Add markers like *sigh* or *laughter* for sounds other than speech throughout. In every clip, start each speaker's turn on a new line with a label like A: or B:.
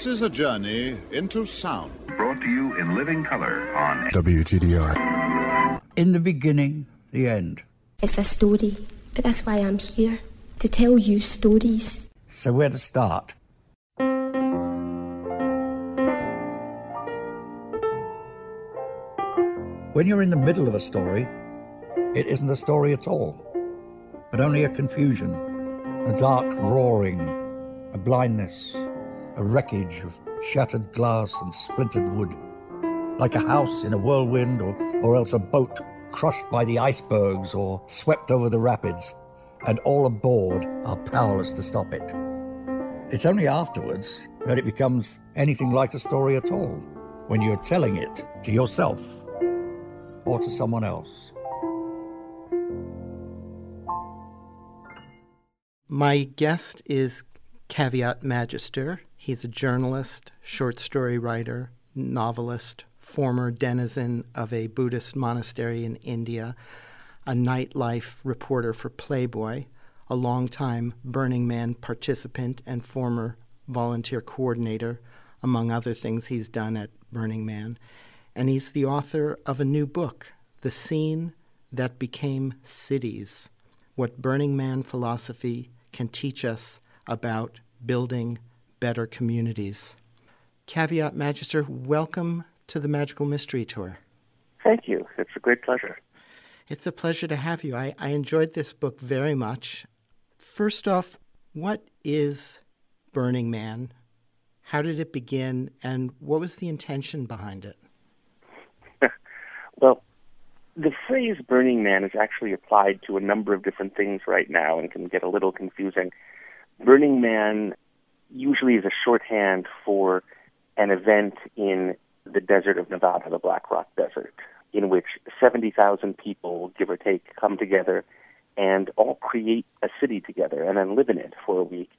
A: This is a journey into sound.
B: Brought to you in living color on
C: WTDI.
D: In the beginning, the end.
E: It's a story, but that's why I'm here to tell you stories.
D: So, where to start? When you're in the middle of a story, it isn't a story at all, but only a confusion, a dark roaring, a blindness, a wreckage of shattered glass and splintered wood, like a house in a whirlwind or, or else a boat crushed by the icebergs or swept over the rapids, and all aboard are powerless to stop it. It's only afterwards that it becomes anything like a story at all, when you're telling it to yourself or to someone else.
F: My guest is Caveat Magister. He's a journalist, short story writer, novelist, former denizen of a Buddhist monastery in India, a nightlife reporter for Playboy, a longtime Burning Man participant and former volunteer coordinator, among other things he's done at Burning Man. And he's the author of a new book, The Scene That Became Cities What Burning Man Philosophy Can Teach Us About Building Better Communities. Caveat Magister, welcome to the Magical Mystery Tour.
G: Thank you. It's a great pleasure.
F: It's a pleasure to have you. I, I enjoyed this book very much. First off, what is Burning Man? How did it begin, and what was the intention behind it? *laughs*
G: well, the phrase Burning Man is actually applied to a number of different things right now and can get a little confusing. Burning Man usually is a shorthand for an event in the desert of Nevada, the Black Rock Desert, in which 70,000 people, give or take, come together and all create a city together and then live in it for a week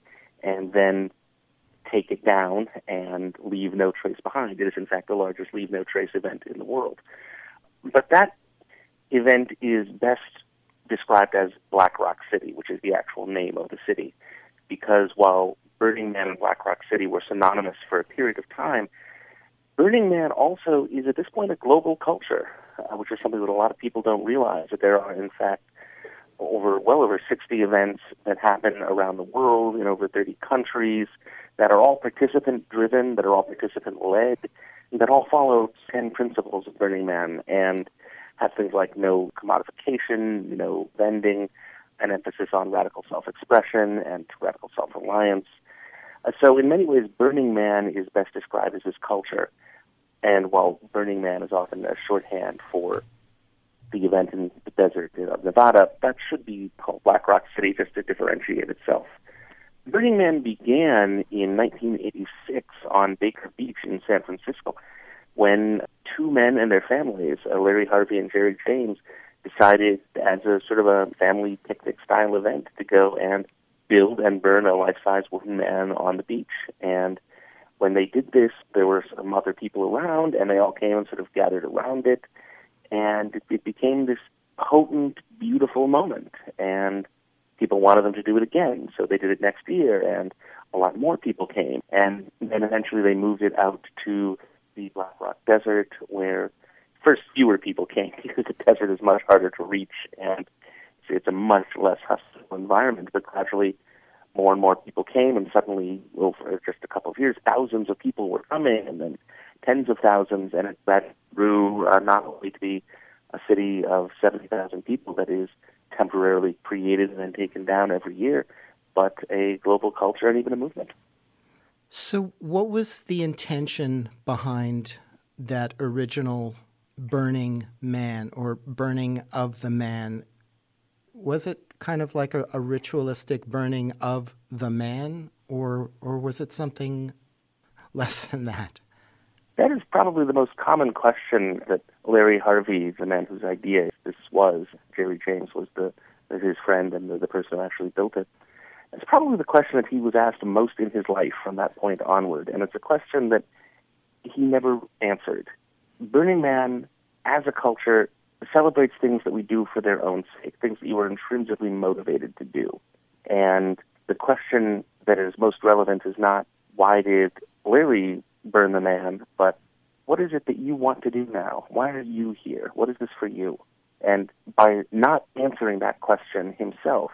G: and then take it down and leave no trace behind. It is, in fact, the largest leave no trace event in the world. But that event is best described as Black Rock City, which is the actual name of the city, because while Burning Man and Black Rock City were synonymous for a period of time, Burning Man also is at this point a global culture, uh, which is something that a lot of people don't realize that there are, in fact, over well over 60 events that happen around the world in over 30 countries that are all participant driven, that are all participant led, that all follow 10 principles of Burning Man and have things like no commodification, no vending, an emphasis on radical self expression and radical self reliance. So, in many ways, Burning Man is best described as this culture. And while Burning Man is often a shorthand for the event in the desert of Nevada, that should be called Black Rock City just to differentiate itself. Burning Man began in 1986 on Baker Beach in San Francisco when two men and their families, uh, Larry Harvey and Jerry James, decided as a sort of a family picnic style event to go and build and burn a life-size wooden man on the beach. And when they did this, there were some other people around, and they all came and sort of gathered around it and it, it became this potent, beautiful moment. And people wanted them to do it again, so they did it next year. And a lot more people came. And then eventually they moved it out to the Black Rock Desert, where first fewer people came *laughs* because the desert is much harder to reach and it's a much less hostile environment. But gradually, more and more people came, and suddenly, over just a couple of years, thousands of people were coming, and then tens of thousands, and it, that grew uh, not only to be a city of 70,000 people that is temporarily created and then taken down every year, but a global culture and even a movement.
F: So, what was the intention behind that original burning man or burning of the man? Was it kind of like a, a ritualistic burning of the man, or or was it something *laughs* less than that?
G: That is probably the most common question that Larry Harvey, the man whose idea this was, Jerry James was the his friend and the, the person who actually built it. It's probably the question that he was asked most in his life from that point onward, and it's a question that he never answered. Burning Man, as a culture, celebrates things that we do for their own sake, things that you are intrinsically motivated to do. And the question that is most relevant is not why did Larry burn the man, but what is it that you want to do now? Why are you here? What is this for you? And by not answering that question himself,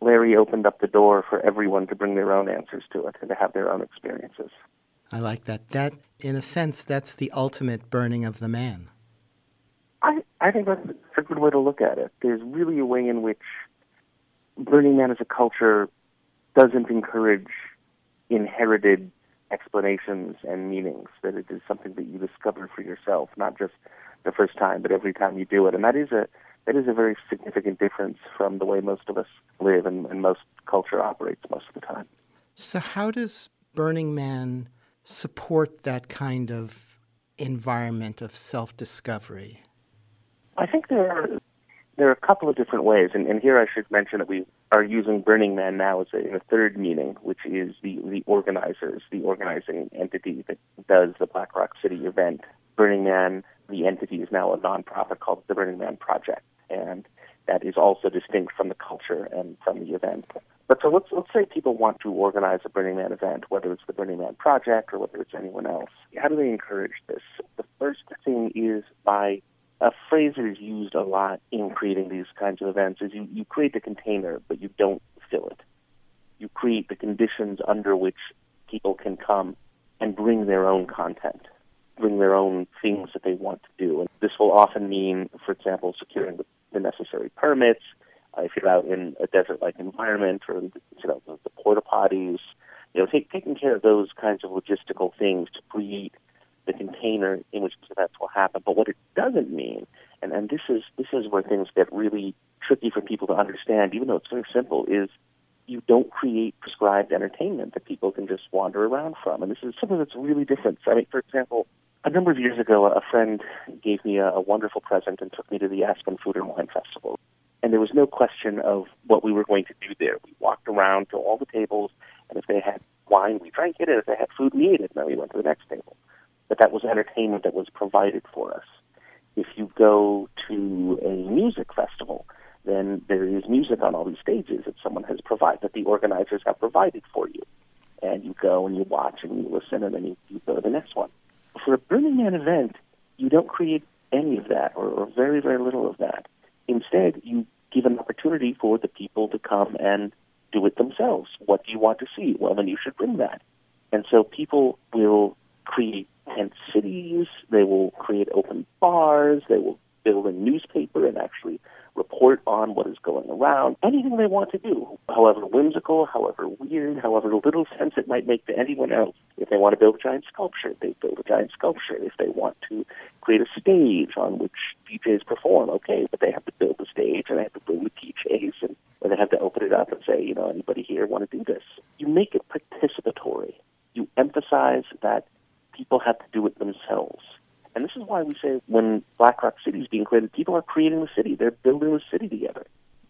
G: Larry opened up the door for everyone to bring their own answers to it and to have their own experiences.
F: I like that. That, in a sense, that's the ultimate burning of the man.
G: I, I think that's a good way to look at it. There's really a way in which Burning Man as a culture doesn't encourage inherited explanations and meanings, that it is something that you discover for yourself, not just the first time, but every time you do it. And that is a that is a very significant difference from the way most of us live and, and most culture operates most of the time.
F: So how does Burning Man support that kind of environment of self discovery?
G: I think there are there are a couple of different ways, and, and here I should mention that we are using Burning Man now as a, a third meaning, which is the the organizers, the organizing entity that does the Black Rock City event. Burning Man, the entity is now a nonprofit called the Burning Man Project, and that is also distinct from the culture and from the event. But so let's let's say people want to organize a Burning Man event, whether it's the Burning Man Project or whether it's anyone else. How do they encourage this? The first thing is by a phrase that is used a lot in creating these kinds of events is you, you create the container, but you don't fill it. You create the conditions under which people can come and bring their own content, bring their own things that they want to do. And this will often mean, for example, securing the, the necessary permits. Uh, if you're out in a desert-like environment, or you know, the, the porta potties, you know, take, taking care of those kinds of logistical things to create container in which events will happen. But what it doesn't mean, and, and this is this is where things get really tricky for people to understand, even though it's very simple, is you don't create prescribed entertainment that people can just wander around from. And this is something that's really different. So, I mean, for example, a number of years ago, a friend gave me a, a wonderful present and took me to the Aspen Food and Wine Festival. And there was no question of what we were going to do there. We walked around to all the tables, and if they had wine, we drank it, and if they had food, we ate it, and then we went to the next table but that was entertainment that was provided for us. If you go to a music festival, then there is music on all these stages that someone has provided, that the organizers have provided for you. And you go and you watch and you listen and then you, you go to the next one. For a Burning Man event, you don't create any of that or, or very, very little of that. Instead, you give an opportunity for the people to come and do it themselves. What do you want to see? Well, then you should bring that. And so people will create tent cities. They will create open bars. They will build a newspaper and actually report on what is going around. Anything they want to do, however whimsical, however weird, however little sense it might make to anyone else. If they want to build a giant sculpture, they build a giant sculpture. If they want to create a stage on which DJs perform, okay, but they have to build the stage and they have to bring the DJs and or they have to open it up and say, you know, anybody here want to do this? You make it participatory. You emphasize that people have to do it themselves. And this is why we say when Black Rock City is being created, people are creating the city. They're building the city together.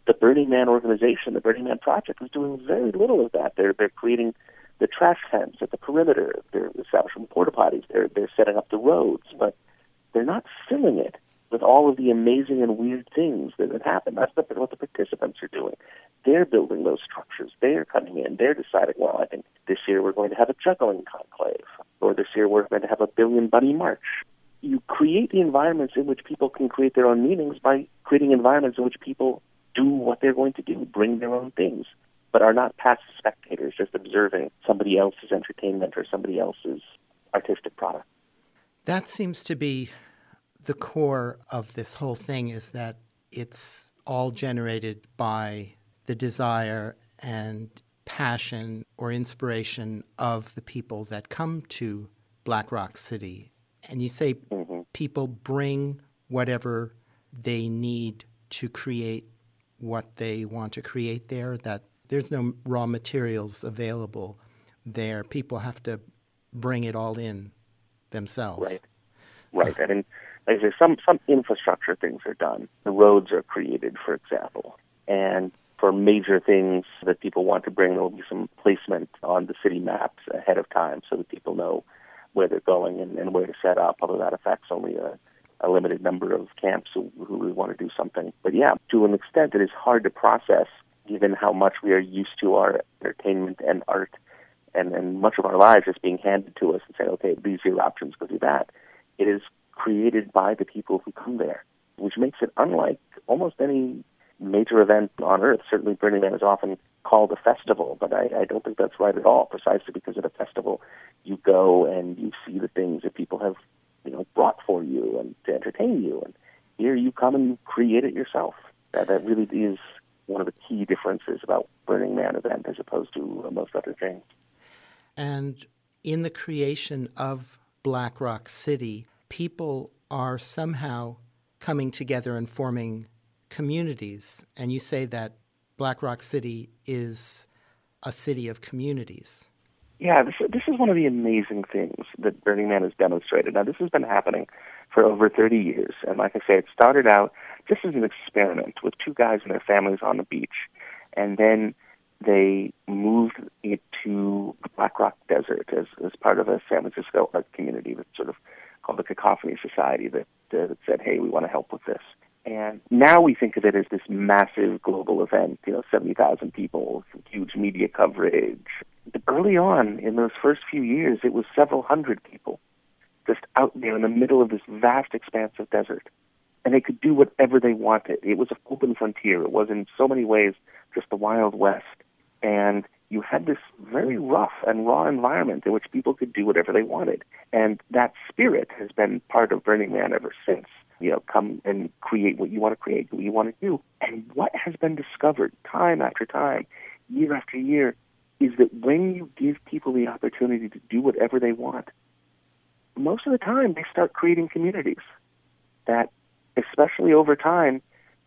G: The Burning Man organization, the Burning Man Project, is doing very little of that. They're they're creating the trash fence at the perimeter. They're establishing porta potties. They're they're setting up the roads, but they're not filling it with all of the amazing and weird things that have happened. That's what the participants are doing. They're building those structures. They're coming in. They're deciding, well, I think this year we're going to have a juggling conclave, or this year we're going to have a billion bunny march. You create the environments in which people can create their own meanings by creating environments in which people do what they're going to do, bring their own things, but are not passive spectators just observing somebody else's entertainment or somebody else's artistic product.
F: That seems to be the core of this whole thing is that it's all generated by the desire and passion or inspiration of the people that come to Black Rock City. And you say mm-hmm. people bring whatever they need to create what they want to create there, that there's no raw materials available there. People have to bring it all in themselves.
G: Right. Right. I mean, like I say, some, some infrastructure things are done. The roads are created, for example. And for major things that people want to bring, there will be some placement on the city maps ahead of time so that people know where they're going and, and where to set up, although that affects only a, a limited number of camps who, who really want to do something. But yeah, to an extent, it is hard to process given how much we are used to our entertainment and art and, and much of our lives is being handed to us and saying, okay, these are your options, go do that. It is created by the people who come there, which makes it unlike almost any major event on Earth. Certainly, Burning Man is often called a festival, but I, I don't think that's right at all. Precisely because at a festival, you go and you see the things that people have, you know, brought for you and to entertain you. And here you come and you create it yourself. That that really is one of the key differences about Burning Man event as opposed to uh, most other things.
F: And in the creation of Black Rock City, people are somehow coming together and forming communities, and you say that Black Rock City is a city of communities.
G: Yeah, this, this is one of the amazing things that Burning Man has demonstrated. Now, this has been happening for over 30 years, and like I say, it started out just as an experiment with two guys and their families on the beach, and then they moved it to the Black Rock Desert as, as part of a San Francisco art community that sort of called the Cacophony Society that, that said, hey, we want to help with this. And now we think of it as this massive global event, you know, 70,000 people, huge media coverage. But early on, in those first few years, it was several hundred people just out there in the middle of this vast expanse of desert. And they could do whatever they wanted. It was an open frontier. It was in so many ways just the Wild West. And you had this very rough and raw environment in which people could do whatever they wanted. And that spirit has been part of Burning Man ever since you know, come and create what you want to create, what you want to do. And what has been discovered time after time, year after year, is that when you give people the opportunity to do whatever they want, most of the time they start creating communities that, especially over time,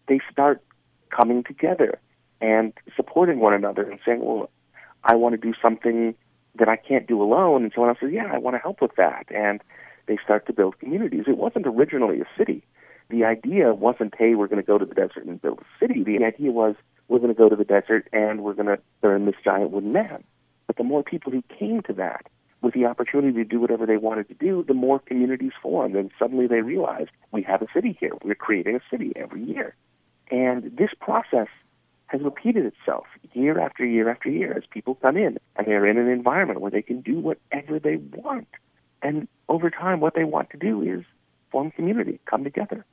G: they start coming together and supporting one another and saying, well, I want to do something that I can't do alone. And someone else says, yeah, I want to help with that. And they start to build communities. It wasn't originally a city. The idea wasn't, hey, we're going to go to the desert and build a city. The idea was, we're going to go to the desert and we're going to burn this giant wooden man. But the more people who came to that with the opportunity to do whatever they wanted to do, the more communities formed. And suddenly they realized, we have a city here. We're creating a city every year. And this process has repeated itself year after year after year as people come in and they're in an environment where they can do whatever they want. And over time, what they want to do is form community, come together.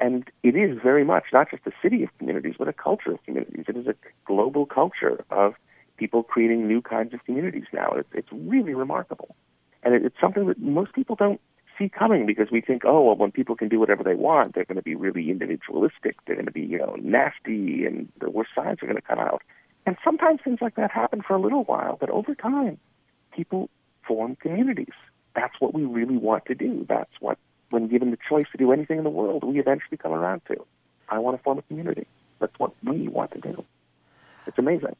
G: And it is very much not just a city of communities, but a culture of communities. It is a global culture of people creating new kinds of communities now. It's, really remarkable. And it, it's something that most people don't see coming because we think, oh, well, when people can do whatever they want, they're going to be really individualistic. They're going to be, you know, nasty, and the worst sides are going to come out. And sometimes things like that happen for a little while, but over time, people form communities that's what we really want to do. That's what, when given the choice to do anything in the world, we eventually come around to. I want to form a community. That's what we want to do. It's amazing.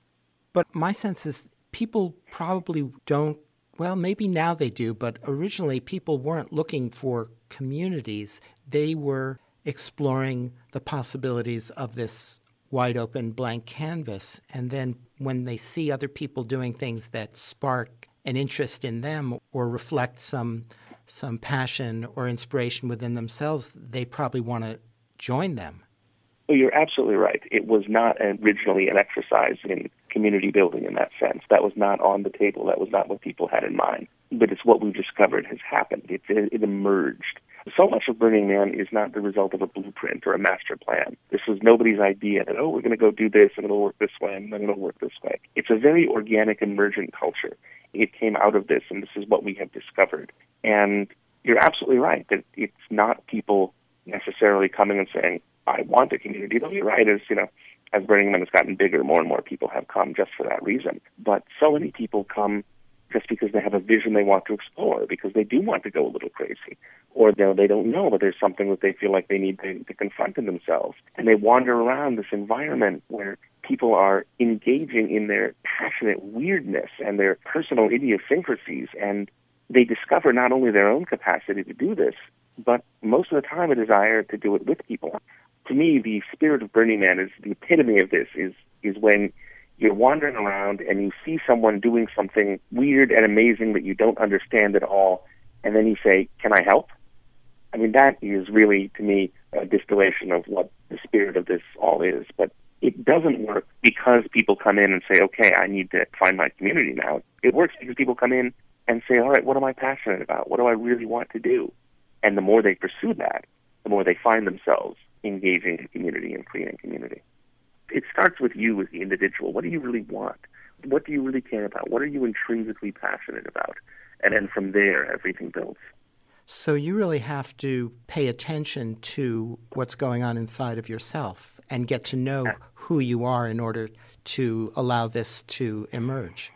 F: But my sense is people probably don't, well, maybe now they do, but originally people weren't looking for communities. They were exploring the possibilities of this wide open blank canvas. And then when they see other people doing things that spark an interest in them or reflect some some passion or inspiration within themselves, they probably want to join them.
G: Well, you're absolutely right. It was not originally an exercise in community building in that sense. That was not on the table. That was not what people had in mind. But it's what we've discovered has happened. It, it emerged. So much of Burning Man is not the result of a blueprint or a master plan. This was nobody's idea that, oh, we're going to go do this and it'll work this way and then it'll work this way. It's a very organic, emergent culture. It came out of this, and this is what we have discovered. And you're absolutely right that it's not people necessarily coming and saying, I want a community. You're right, as you know, as Burning Man has gotten bigger, more and more people have come just for that reason. But so many people come just because they have a vision they want to explore, because they do want to go a little crazy, or know, they don't know, but there's something that they feel like they need to, to confront in themselves, and they wander around this environment where people are engaging in their passionate weirdness and their personal idiosyncrasies, and they discover not only their own capacity to do this, but most of the time a desire to do it with people to me, the spirit of Burning Man is the epitome of this. Is is when you're wandering around and you see someone doing something weird and amazing that you don't understand at all, and then you say, "Can I help?" I mean, that is really to me a distillation of what the spirit of this all is. But it doesn't work because people come in and say, "Okay, I need to find my community now." It works because people come in and say, "All right, what am I passionate about? What do I really want to do?" And the more they pursue that, the more they find themselves engaging in community and creating community. It starts with you as the individual. What do you really want? What do you really care about? What are you intrinsically passionate about? And then from there, everything builds.
F: So you really have to pay attention to what's going on inside of yourself and get to know who you are in order to allow this to emerge.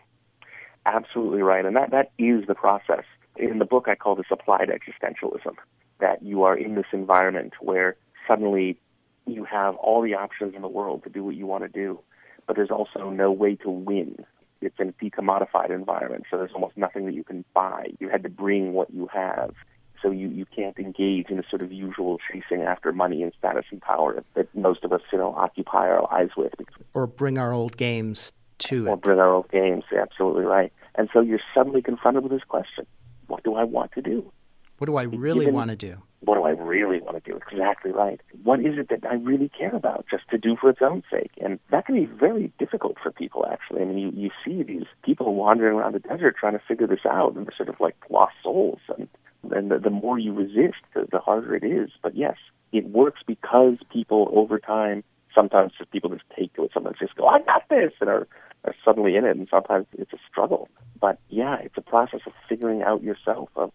G: Absolutely right. And that, that is the process. In the book, I call this applied existentialism that you are in this environment where suddenly you have all the options in the world to do what you want to do, but there's also no way to win. It's in a decommodified environment, so there's almost nothing that you can buy. You had to bring what you have, so you, you can't engage in the sort of usual chasing after money and status and power that most of us, you know, occupy our lives with.
F: Or bring our old games to
G: or
F: it.
G: Or bring our old games, absolutely right. And so you're suddenly confronted with this question, what do I want to do?
F: What do I really
G: Even-
F: want to do?
G: what do I really want to do? Exactly right. What is it that I really care about just to do for its own sake? And that can be very difficult for people, actually. I mean, you, you see these people wandering around the desert trying to figure this out, and they're sort of like lost souls. And, and the, the more you resist, the, the harder it is. But yes, it works because people over time, sometimes just people just take to it. Sometimes just go, I got this, and are, are suddenly in it. And sometimes it's a struggle. But yeah, it's a process of figuring out yourself, of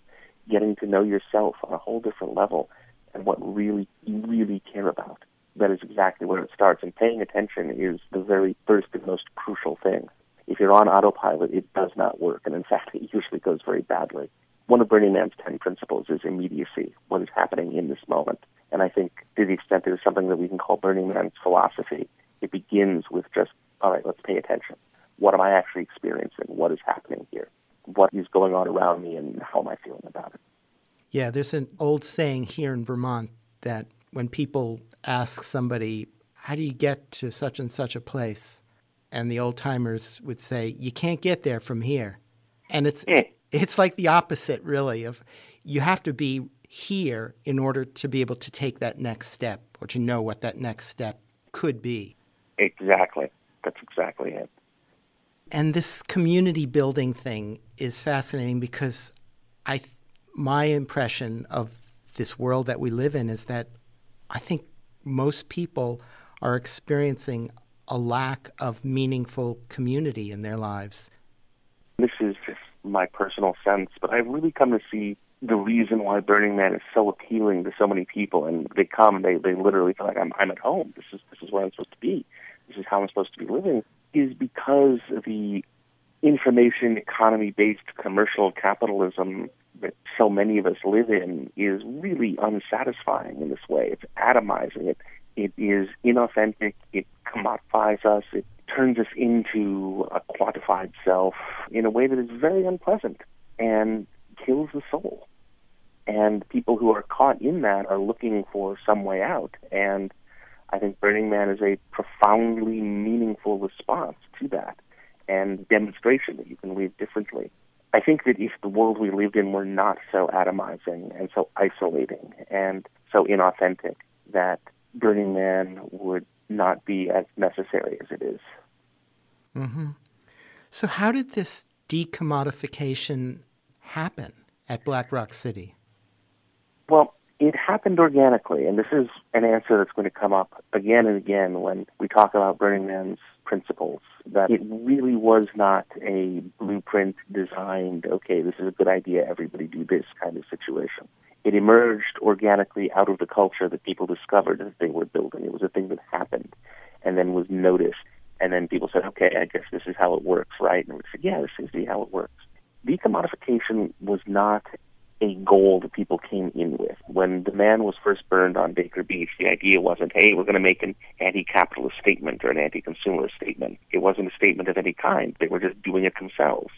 G: getting to know yourself on a whole different level and what really you really care about. That is exactly where it starts. And paying attention is the very first and most crucial thing. If you're on autopilot, it does not work. And in fact, *laughs* it usually goes very badly. One of Burning Man's 10 principles is immediacy, what is happening in this moment. And I think to the extent there's something that we can call Burning Man's philosophy, it begins with just, all right, let's pay attention. What am I actually experiencing? What is happening here? What is going on around me and how am I feeling about it.
F: Yeah, there's an old saying here in Vermont that when people ask somebody, How do you get to such and such a place? And the old timers would say, You can't get there from here. And it's
G: Eh.
F: it's like the opposite really of you have to be here in order to be able to take that next step or to know what that next step could be.
G: Exactly. That's exactly it.
F: And this community building thing is fascinating because I, my impression of this world that we live in is that I think most people are experiencing a lack of meaningful community in their lives.
G: This is just my personal sense, but I've really come to see the reason why Burning Man is so appealing to so many people. And they come, they they literally feel like I'm I'm at home. This is this is where I'm supposed to be. This is how I'm supposed to be living. Is because the information economy based commercial capitalism that so many of us live in is really unsatisfying in this way. It's atomizing it. It is inauthentic. It commodifies us. It turns us into a quantified self in a way that is very unpleasant and kills the soul. And people who are caught in that are looking for some way out. And I think Burning Man is a profoundly meaningful response to that and demonstration that you can live differently. I think that if the world we lived in were not so atomizing and so isolating and so inauthentic, that Burning Man would not be as necessary as it is.
F: Mm-hmm. So, how did this decommodification happen at Black Rock City?
G: Well, it happened organically, and this is an answer that's going to come up again and again when we talk about Burning Man's principles. That it really was not a blueprint designed, okay, this is a good idea, everybody do this kind of situation. It emerged organically out of the culture that people discovered that they were building. It was a thing that happened and then was noticed. And then people said, okay, I guess this is how it works, right? And we said, yeah, this seems to be how it works. Decommodification was not a goal that people came in with. When the man was first burned on Baker Beach, the idea wasn't, hey, we're going to make an anti-capitalist statement or an anti-consumerist statement. It wasn't a statement of any kind. They were just doing it themselves.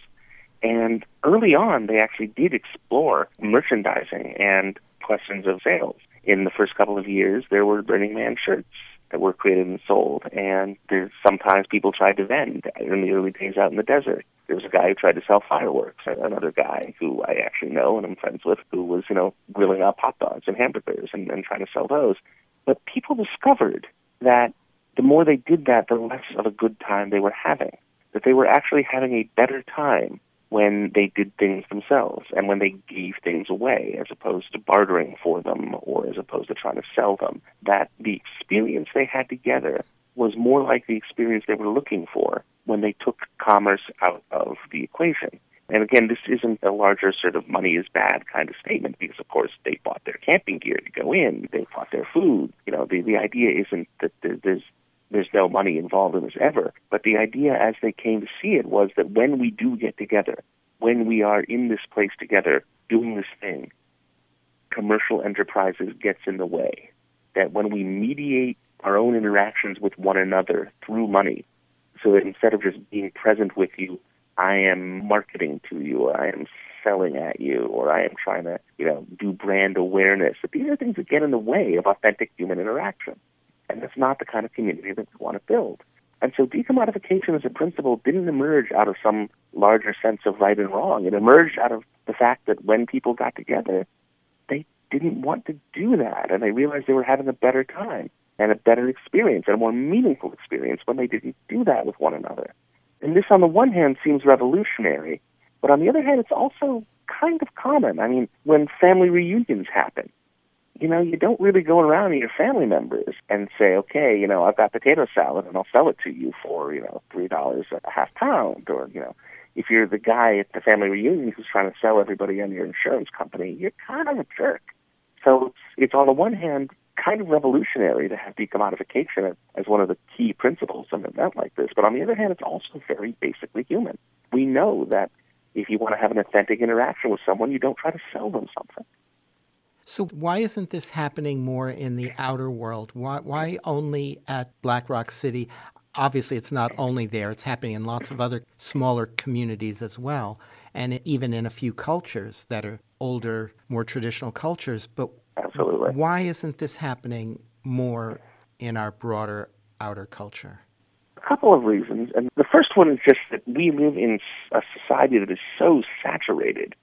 G: And early on, they actually did explore merchandising and questions of sales. In the first couple of years, there were Burning Man shirts that were created and sold. And there's sometimes people tried to vend in the early days out in the desert. There was a guy who tried to sell fireworks. Another guy who I actually know and I'm friends with who was, you know, grilling up hot dogs and hamburgers and, and trying to sell those. But people discovered that the more they did that, the less of a good time they were having. That they were actually having a better time when they did things themselves and when they gave things away as opposed to bartering for them or as opposed to trying to sell them. That the experience they had together was more like the experience they were looking for when they took commerce out of the equation. And again, this isn't a larger sort of money is bad kind of statement because, of course, they bought their camping gear to go in. They bought their food. You know, the, the idea isn't that there's no money involved in this ever. But the idea as they came to see it was that when we do get together, when we are in this place together doing this thing, commercial enterprises gets in the way. That when we mediate our own interactions with one another through money, so that instead of just being present with you, I am marketing to you, or I am selling at you, or I am trying to, you know, do brand awareness. That these are things that get in the way of authentic human interaction. And that's not the kind of community that we want to build. And so decommodification as a principle didn't emerge out of some larger sense of right and wrong. It emerged out of the fact that when people got together, they didn't want to do that. And they realized they were having a better time and a better experience and a more meaningful experience when they didn't do that with one another. And this, on the one hand, seems revolutionary, but on the other hand, it's also kind of common. I mean, when family reunions happen, you know, you don't really go around to your family members and say, okay, you know, I've got potato salad and I'll sell it to you for, you know, three dollars a half pound. Or, you know, if you're the guy at the family reunion who's trying to sell everybody on your insurance company, you're kind of a jerk. So it's, it's on the one hand kind of revolutionary to have decommodification as one of the key principles of an event like this. But on the other hand, it's also very basically human. We know that if you want to have an authentic interaction with someone, you don't try to sell them something.
F: So why isn't this happening more in the outer world? Why, why only at Black Rock City? Obviously, it's not only there, it's happening in lots of other smaller communities as well, and even in a few cultures that are older, more traditional cultures. But
G: Absolutely.
F: why isn't this happening more in our broader outer culture?
G: A couple of reasons. And the first one is just that we live in a society that is so saturated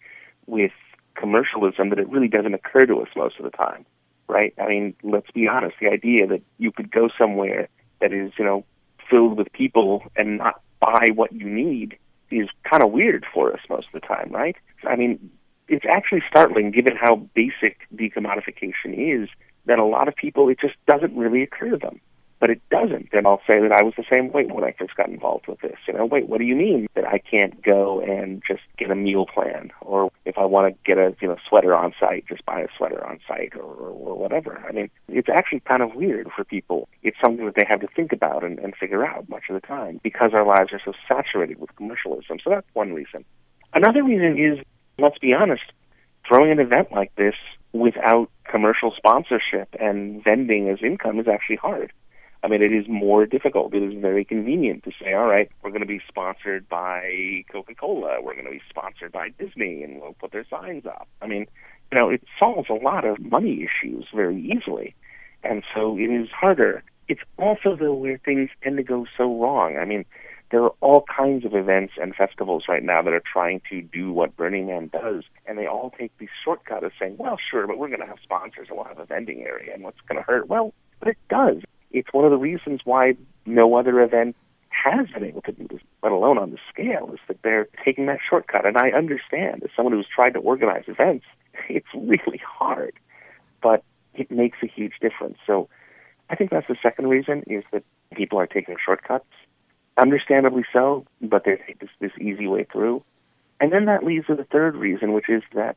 G: with commercialism that it really doesn't occur to us most of the time, right? I mean, let's be honest. The idea that you could go somewhere that is, you know, filled with people and not buy what you need is kind of weird for us most of the time, right? I mean, it's actually startling given how basic decommodification is that a lot of people, it just doesn't really occur to them but it doesn't. And I'll say that I was the same way when I first got involved with this. You know, wait, what do you mean that I can't go and just get a meal plan, or if I want to get a you know sweater on site, just buy a sweater on site, or, or, whatever. I mean, it's actually kind of weird for people. It's something that they have to think about and, and figure out much of the time because our lives are so saturated with commercialism. So that's one reason. Another reason is, let's be honest, throwing an event like this without commercial sponsorship and vending as income is actually hard. I mean, it is more difficult. It is very convenient to say, all right, we're going to be sponsored by Coca Cola. We're going to be sponsored by Disney, and we'll put their signs up. I mean, you know, it solves a lot of money issues very easily. And so it is harder. It's also, though, where things tend to go so wrong. I mean, there are all kinds of events and festivals right now that are trying to do what Burning Man does, and they all take the shortcut of saying, well, sure, but we're going to have sponsors and we'll have a vending area, and what's going to hurt? Well, But it does. It's one of the reasons why no other event has been able to do this, let alone on the scale, is that they're taking that shortcut. And I understand, as someone who's tried to organize events, *laughs* it's really hard, but it makes a huge difference. So I think that's the second reason is that people are taking shortcuts. Understandably so, but they take this, this easy way through. And then that leads to the third reason, which is that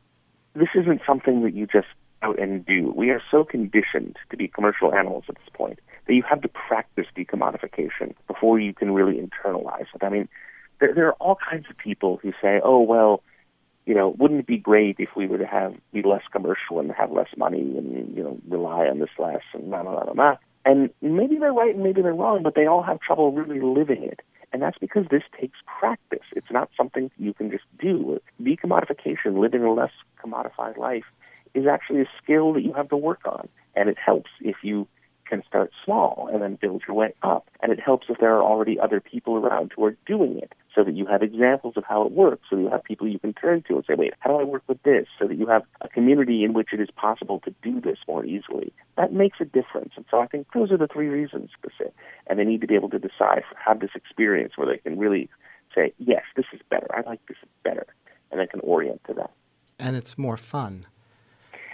G: this isn't something that you just out and do. We are so conditioned to be commercial animals at this point that you have to practice decommodification before you can really internalize it. I mean, there, there are all kinds of people who say, "Oh well, you know, wouldn't it be great if we were to have be less commercial and have less money and you know rely on this less and blah blah blah blah." And maybe they're right and maybe they're wrong, but they all have trouble really living it. And that's because this takes practice. It's not something you can just do. Decommodification, living a less commodified life, is actually a skill that you have to work on. And it helps if you can start small and then build your way up. And it helps if there are already other people around who are doing it so that you have examples of how it works, so you have people you can turn to and say, wait, how do I work with this? So that you have a community in which it is possible to do this more easily. That makes a difference. And so I think those are the three reasons. And they need to be able to decide, have this experience where they can really say, yes, this is better. I like this better. And they can orient to that.
F: And it's more fun.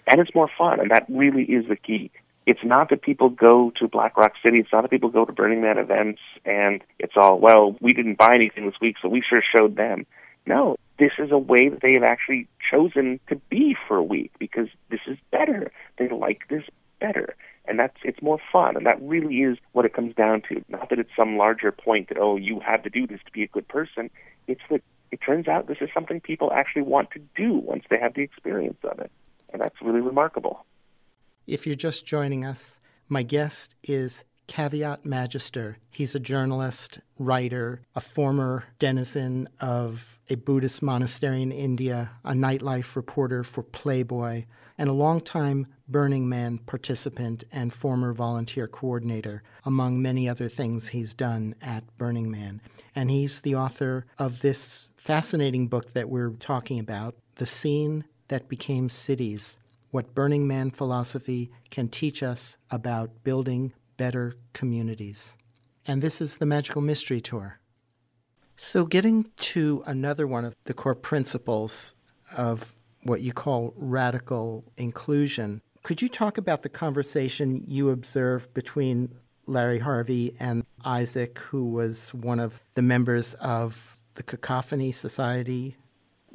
G: And it's more fun. And that really is the key it's not that people go to Black Rock City. It's not that people go to Burning Man events and it's all, well, we didn't buy anything this week, so we sure showed them. No, this is a way that they have actually chosen to be for a week because this is better. They like this better. And that's it's more fun, and that really is what it comes down to. Not that it's some larger point that oh you have to do this to be a good person. It's that it turns out this is something people actually want to do once they have the experience of it, and that's really remarkable.
F: If you're just joining us, my guest is Caveat Magister. He's a journalist, writer, a former denizen of a Buddhist monastery in India, a nightlife reporter for Playboy, and a longtime Burning Man participant and former volunteer coordinator, among many other things he's done at Burning Man. And he's the author of this fascinating book that we're talking about, The Scene That Became Cities what Burning Man philosophy can teach us about building better communities. And this is the Magical Mystery Tour. So, getting to another one of the core principles of what you call radical inclusion, could you talk about the conversation you observed between Larry Harvey and Isaac, who was one of the members of the Cacophony Society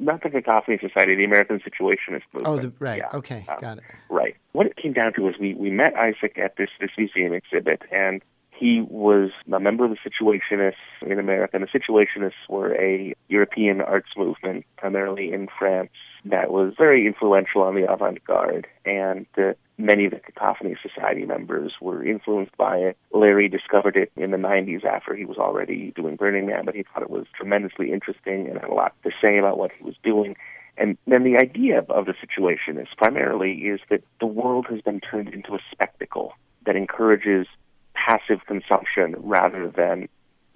G: not the Cacophony Society, the American Situationist movement.
F: Oh, the, right. Yeah. Okay, um, got it.
G: Right. What it came down to was we, we met Isaac at this, this museum exhibit, and he was a member of the Situationists in America. And the Situationists were a European arts movement, primarily in France, that was very influential on the avant-garde. And uh, many of the Cacophony Society members were influenced by it. Larry discovered it in the 90s after he was already doing Burning Man, but he thought it was tremendously interesting and had a lot to say about what he was doing. And then the idea of the situation is primarily is that the world has been turned into a spectacle that encourages passive consumption rather than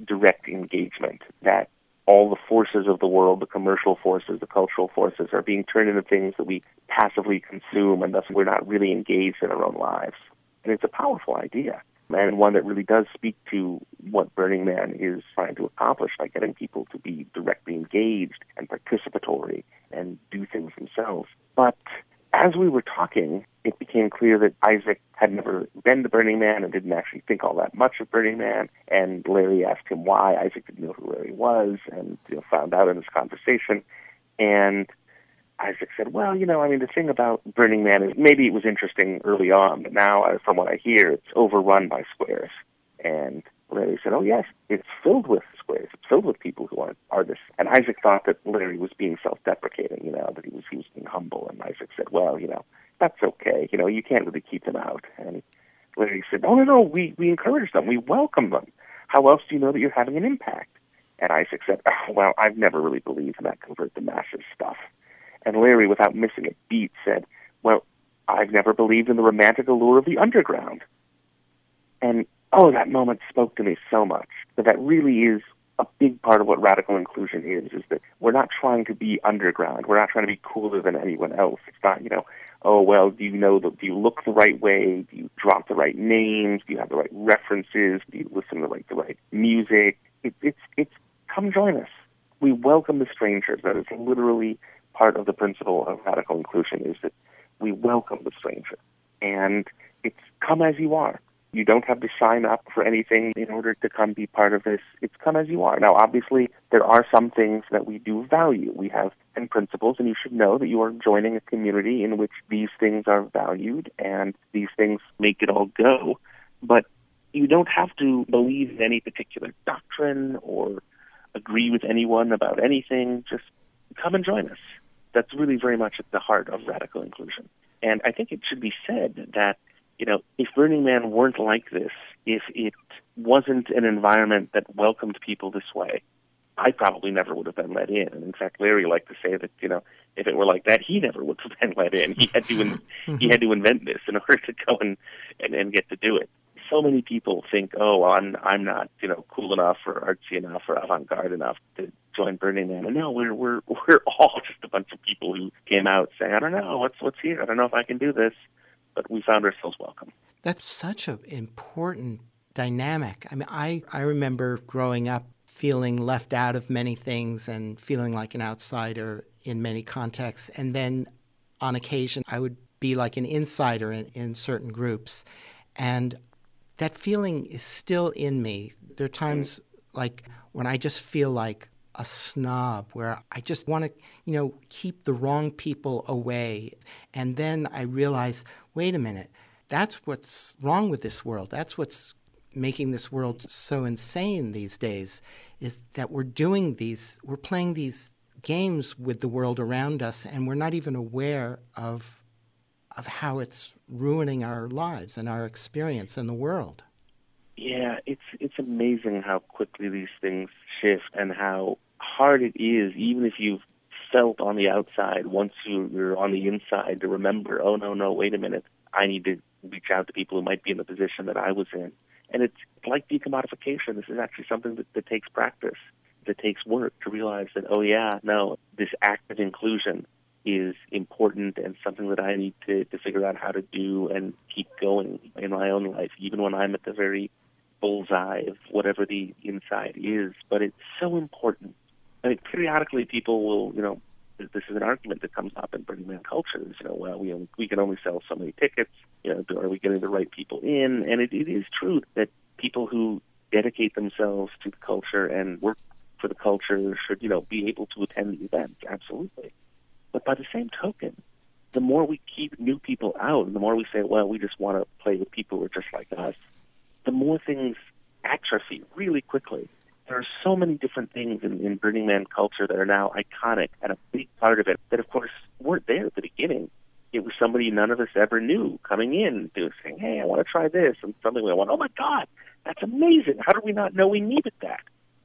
G: direct engagement. That all the forces of the world, the commercial forces, the cultural forces, are being turned into things that we passively consume, and thus we're not really engaged in our own lives. And it's a powerful idea, and one that really does speak to what Burning Man is trying to accomplish by getting people to be directly engaged and participatory and do things themselves. But as we were talking, it became clear that Isaac had never been to Burning Man and didn't actually think all that much of Burning Man. And Larry asked him why. Isaac didn't know who Larry was, and you know, found out in this conversation. And Isaac said, "Well, you know, I mean, the thing about Burning Man is maybe it was interesting early on, but now, from what I hear, it's overrun by squares." And Larry said, "Oh yes, it's filled with squares. It's filled with people who aren't artists." And Isaac thought that Larry was being self-deprecating, you know, that he was he was being humble. And Isaac said, "Well, you know, that's okay. You know, you can't really keep them out." And Larry said, "Oh no, no, we we encourage them. We welcome them. How else do you know that you're having an impact?" And Isaac said, oh, "Well, I've never really believed in that convert the masses stuff." And Larry, without missing a beat, said, "Well, I've never believed in the romantic allure of the underground." And oh, that moment spoke to me so much. That that really is a big part of what radical inclusion is, is that we're not trying to be underground. We're not trying to be cooler than anyone else. It's not, you know, oh well, do you know the, do you look the right way? Do you drop the right names? Do you have the right references? Do you listen to like the right music? It, it's it's come join us. We welcome the strangers. That is literally part of the principle of radical inclusion is that we welcome the stranger, and it's come as you are. You don't have to sign up for anything in order to come be part of this. It's come as you are. Now, obviously, there are some things that we do value. We have 10 principles, and you should know that you are joining a community in which these things are valued and these things make it all go. But you don't have to believe in any particular doctrine or agree with anyone about anything. Just come and join us. That's really very much at the heart of radical inclusion. And I think it should be said that you know, if Burning Man weren't like this, if it wasn't an environment that welcomed people this way, I probably never would have been let in. And in fact, Larry liked to say that you know, if it were like that, he never would have *laughs* been let in. He had to in, mm-hmm. he had to invent this in *laughs* order to go and, and and get to do it. So many people think, oh, I'm I'm not you know cool enough or artsy enough or avant-garde enough to join Burning Man. And no, we're we're *laughs* we're all just a bunch of people who came out saying, I don't know what's what's here. I don't know if I can do this but we found ourselves welcome.
F: That's such an important dynamic. I mean, I, I remember growing up feeling left out of many things and feeling like an outsider in many contexts. And then on occasion, I would be like an insider in, in certain groups. And that feeling is still in me. There are times like when I just feel like a snob where I just want to, you know, keep the wrong people away. And then I realize, wait a minute, that's what's wrong with this world. That's what's making this world so insane these days is that we're doing these, we're playing these games with the world around us and we're not even aware of of how it's ruining our lives and our experience in the world.
G: Yeah, it's it's amazing how quickly these things shift and how hard it is, even if you've felt on the outside, once you're on the inside, to remember, oh, no, no, wait a minute, I need to reach out to people who might be in the position that I was in. And it's like decommodification. This is actually something that, that takes practice, that takes work to realize that, oh, yeah, no, this act of inclusion is important and something that I need to, to figure out how to do and keep going in my own life, even when I'm at the very bullseye of whatever the inside is. But it's so important I mean, periodically people will, you know, this is an argument that comes up in Burning Man cultures. You know, well, we we can only sell so many tickets. You know, are we getting the right people in? And it, it is true that people who dedicate themselves to the culture and work for the culture should, you know, be able to attend the events. Absolutely. But by the same token, the more we keep new people out, and the more we say, well, we just want to play with people who are just like us, the more things atrophy really quickly there are so many different things in, in Burning Man culture that are now iconic and a big part of it that, of course, weren't there at the beginning. It was somebody none of us ever knew coming in, saying, "Hey, I want to try this," and suddenly we went, "Oh my God, that's amazing! How did we not know we needed that?"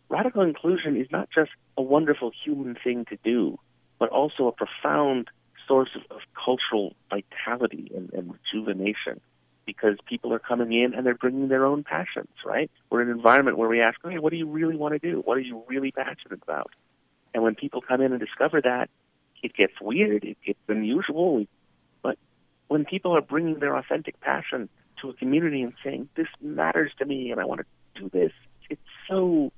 G: Radical inclusion is not just a wonderful human thing to do, but also a profound source of, of cultural vitality and, and rejuvenation because people are coming in and they're bringing their own passions, right? We're in an environment where we ask, hey, what do you really want to do? What are you really passionate about? And when people come in and discover that, it gets weird, it gets unusual. But when people are bringing their authentic passion to a community and saying, this matters to me and I want to do this, it's so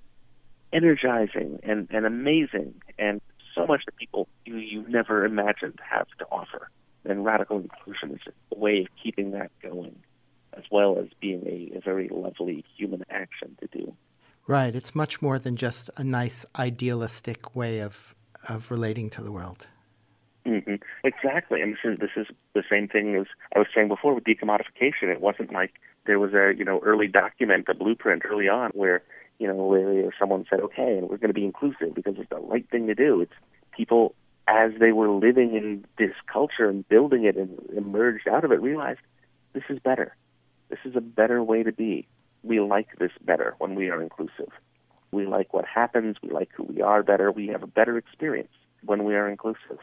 G: energizing and, and amazing and so much that people you, you never imagined have to offer and radical inclusion is a way of keeping that going, as well as being a, a very lovely human action to do.
F: Right. It's much more than just a nice idealistic way of of relating to the world.
G: Mm-hmm. Exactly, and this is, this is the same thing as I was saying before with decommodification. It wasn't like there was a you know early document, a blueprint early on where you know where someone said, okay, and we're going to be inclusive because it's the right thing to do. It's people as they were living in this culture and building it and emerged out of it, realized this is better. This is a better way to be. We like this better when we are inclusive. We like what happens. We like who we are better. We have a better experience when we are inclusive.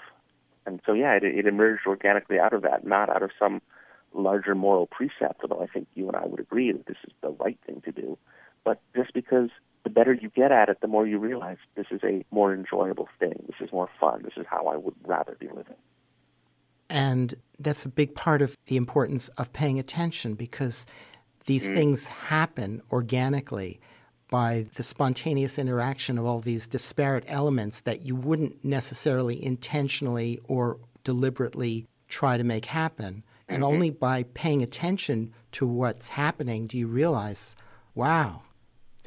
G: And so, yeah, it, it emerged organically out of that, not out of some larger moral precept, although I think you and I would agree that this is the right thing to do. But just because the better you get at it, the more you realize this is a more enjoyable thing. This is more fun. This is how I would rather be living.
F: And that's a big part of the importance of paying attention because these mm. things happen organically by the spontaneous interaction of all these disparate elements that you wouldn't necessarily intentionally or deliberately try to make happen. And mm-hmm. only by paying attention to what's happening do you realize, wow,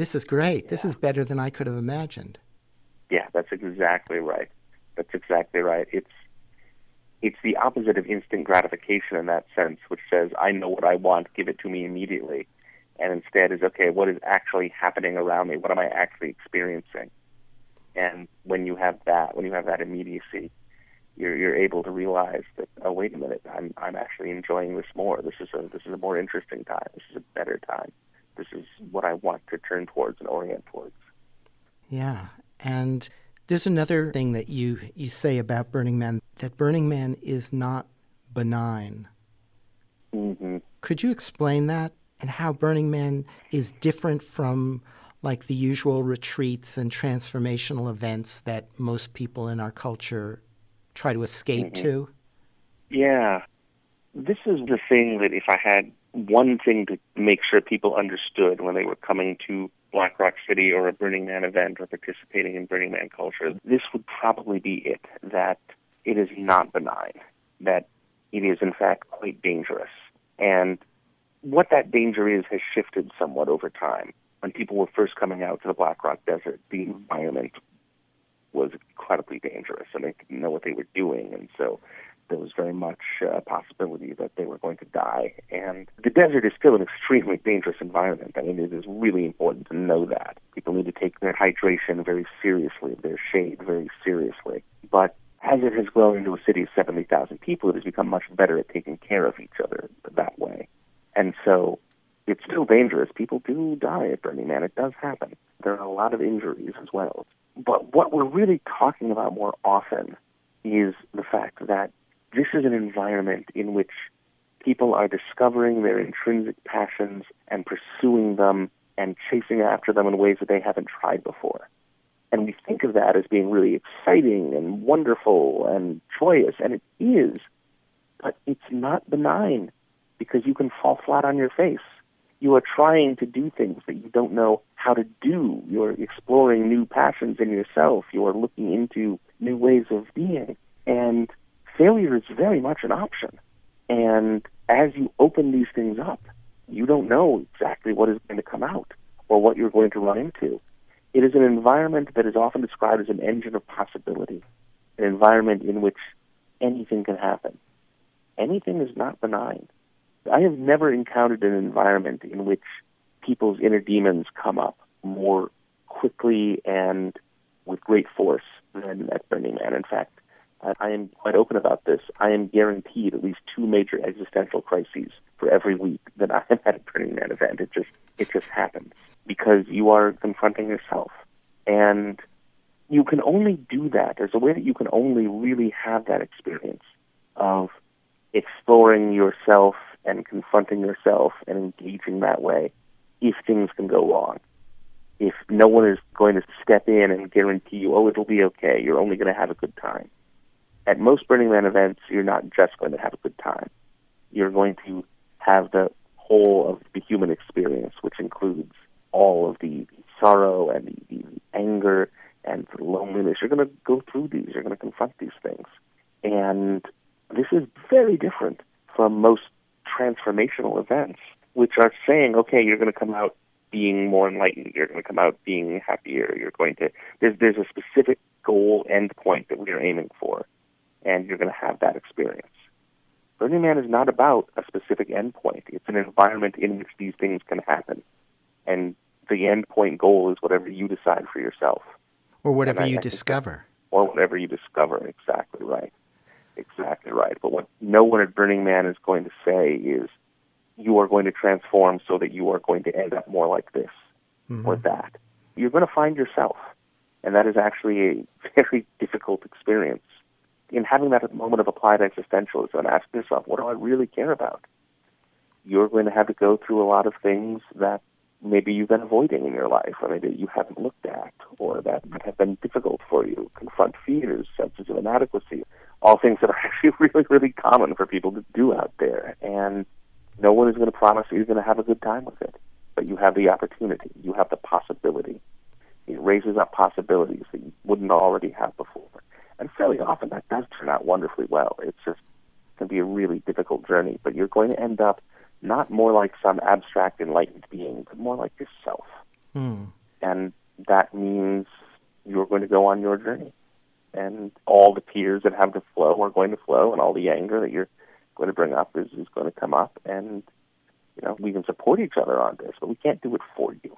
F: this is great. Yeah. This is better than I could have imagined.
G: Yeah, that's exactly right. That's exactly right. It's it's the opposite of instant gratification in that sense, which says, I know what I want, give it to me immediately. And instead is, okay, what is actually happening around me? What am I actually experiencing? And when you have that, when you have that immediacy, you're you're able to realize that oh wait a minute I'm I'm actually enjoying this more this is a this is a more interesting time this is a better time this is what I want to turn towards and orient towards
F: yeah and there's another thing that you you say about Burning Man that Burning Man is not benign
G: mm-hmm.
F: could you explain that and how Burning Man is different from like the usual retreats and transformational events that most people in our culture try to escape mm-hmm. to?
G: Yeah. This is the thing that if I had one thing to make sure people understood when they were coming to Black Rock City or a Burning Man event or participating in Burning Man culture, this would probably be it that it is not benign, that it is in fact quite dangerous. And what that danger is has shifted somewhat over time. When people were first coming out to the Black Rock Desert, the environment was incredibly dangerous, and they didn't know what they were doing, and so there was very much a possibility that they were going to die. And the desert is still an extremely dangerous environment. I mean, it is really important to know that. People need to take their hydration very seriously, their shade very seriously. But as it has grown into a city of 70,000 people, it has become much better at taking care of each other that way. And so it's still dangerous. People do die at Burning Man. It does happen. There are a lot of injuries as well. But what we're really talking about more often is the fact that this is an environment in which people are discovering their intrinsic passions and pursuing them and chasing after them in ways that they haven't tried before. And we think of that as being really exciting and wonderful and joyous, and it is, but it's not benign because you can fall flat on your face you are trying to do things that you don't know how to do. You're exploring new passions in yourself. You are looking into new ways of being. And failure is very much an option. And as you open these things up, you don't know exactly what is going to come out or what you're going to run into. It is an environment that is often described as an engine of possibility, an environment in which anything can happen. Anything is not benign. I have never encountered an environment in which people's inner demons come up more quickly and with great force than at Burning Man. In fact, I am quite open about this. I am guaranteed at least two major existential crises for every week that I am at a Burning Man event. It just it just happens because you are confronting yourself, and you can only do that. There's a way that you can only really have that experience of exploring yourself and confronting yourself and engaging that way if things can go wrong. If no one is going to step in and guarantee you, oh, it'll be okay, you're only going to have a good time. At most Burning Man events, you're not just going to have a good time. You're going to have the whole of the human experience, which includes all of the sorrow and the, the anger and the loneliness. You're going to go through these. You're going to confront these things. And this is very different from most transformational events, which are saying, okay, you're going to come out being more enlightened, you're going to come out being happier, you're going to, there's, there's a specific goal end point that we are aiming for, and you're going to have that experience. Burning Man is not about a specific endpoint. It's an environment in which these things can happen. And the end point goal is whatever you decide for yourself.
F: Or whatever you discover.
G: or whatever you discover, exactly right exactly right. But what no one at Burning Man is going to say is, you are going to transform so that you are going to end up more like this mm-hmm. or that. You're going to find yourself. And that is actually a *laughs* very difficult experience. In having that moment of applied existentialism and ask yourself, what do I really care about? You're going to have to go through a lot of things that maybe you've been avoiding in your life, or maybe you haven't looked at, or that have been difficult for you. Confront fears, senses of inadequacy, all things that are *laughs* actually really, really common for people to do out there. And no one is going to promise you're going to have a good time with it, but you have the opportunity, you have the possibility. It raises up possibilities that you wouldn't already have before. And fairly often that does turn out wonderfully well. It's just going to be a really difficult journey, but you're going to end up not more like some abstract enlightened being, but more like yourself.
F: Hmm.
G: And that means you're going to go on your journey. And all the tears that have to flow are going to flow, and all the anger that you're going to bring up is, is going to come up. And, you know, we can support each other on this, but we can't do it for you.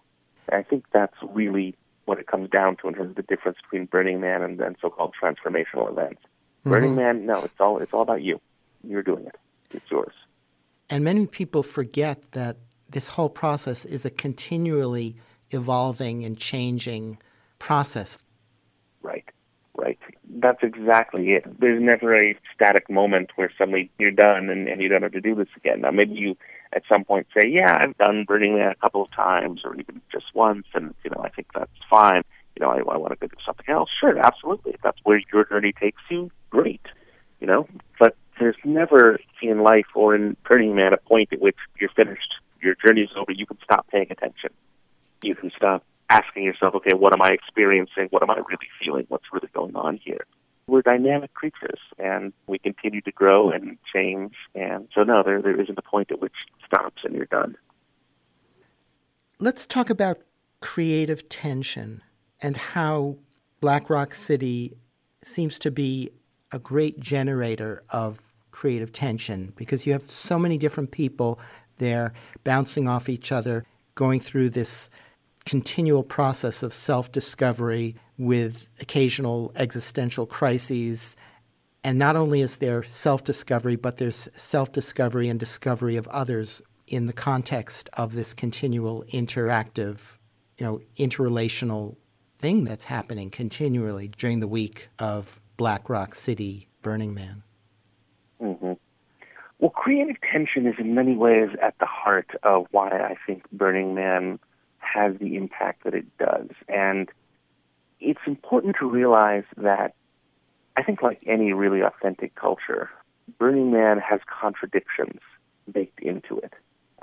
G: And I think that's really what it comes down to in terms of the difference between Burning Man and then so-called transformational events.
F: Mm-hmm.
G: Burning Man, no, it's all it's all about you. You're doing it. It's yours.
F: And many people forget that this whole process is a continually evolving and changing process.
G: Right, right. That's exactly it. There's never a static moment where suddenly you're done and, and you don't have to do this again. Now, maybe you at some point say, yeah, I've done Burning Man a couple of times or even just once, and, you know, I think that's fine. You know, I, I want to go do something else. Sure, absolutely. If that's where your journey takes you, great. You know, but there's never in life or in Burning Man a point at which you're finished, your journey's over, you can stop paying attention. You can stop asking yourself, okay, what am I experiencing? What am I really feeling? What's really going on here? We're dynamic creatures, and we continue to grow and change. And so, no, there there isn't a point at which stops and you're done.
F: Let's talk about creative tension and how Black Rock City seems to be a great generator of creative tension because you have so many different people there bouncing off each other, going through this continual process of self discovery with occasional existential crises. And not only is there self discovery, but there's self discovery and discovery of others in the context of this continual interactive, you know, interrelational thing that's happening continually during the week of Black Rock City Burning Man.
G: Mm-hmm. Well, creative tension is in many ways at the heart of why I think Burning Man has the impact that it does. And it's important to realize that I think, like any really authentic culture, Burning Man has contradictions baked into it.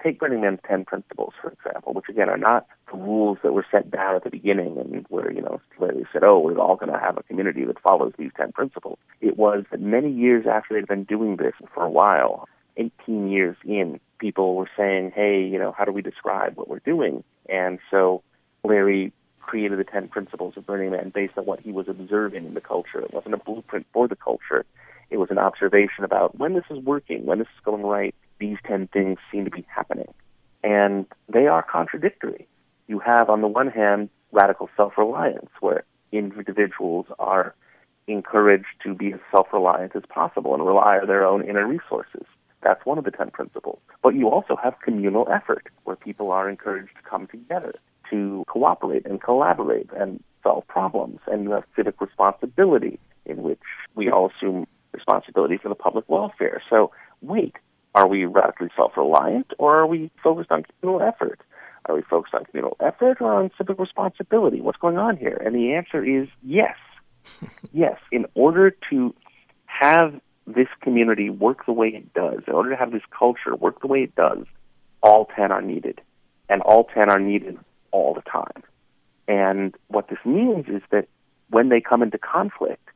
G: Take Burning Man's 10 principles, for example, which again are not the rules that were set down at the beginning and where, you know, where they said, oh, we're all going to have a community that follows these 10 principles. It was that many years after they'd been doing this for a while, 18 years in, people were saying, hey, you know, how do we describe what we're doing? And so Larry created the 10 principles of Burning Man based on what he was observing in the culture. It wasn't a blueprint for the culture. It was an observation about when this is working, when this is going right, these 10 things seem to be happening. And they are contradictory. You have, on the one hand, radical self reliance, where individuals are encouraged to be as self reliant as possible and rely on their own inner resources. That's one of the 10 principles. But you also have communal effort, where people are encouraged to come together, to cooperate and collaborate and solve problems. And you have civic responsibility, in which we all assume responsibility for the public welfare. So, wait, are we radically self reliant or are we focused on communal effort? Are we focused on communal effort or on civic responsibility? What's going on here? And the answer is yes. *laughs* yes. In order to have this community work the way it does, in order to have this culture work the way it does, all 10 are needed. And all 10 are needed all the time. And what this means is that when they come into conflict,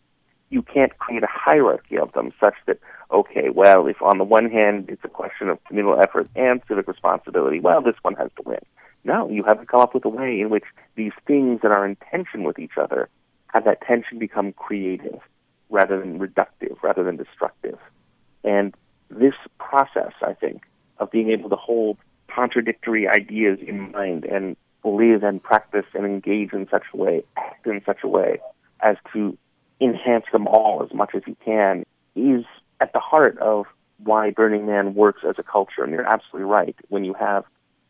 G: you can't create a hierarchy of them such that, okay, well, if on the one hand it's a question of communal effort and civic responsibility, well, this one has to win. No, you have to come up with a way in which these things that are in tension with each other have that tension become creative rather than reductive, rather than destructive. And this process, I think, of being able to hold contradictory ideas in mind and live and practice and engage in such a way, act in such a way as to enhance them all as much as you can is at the heart of why Burning Man works as a culture. And you're absolutely right. When you have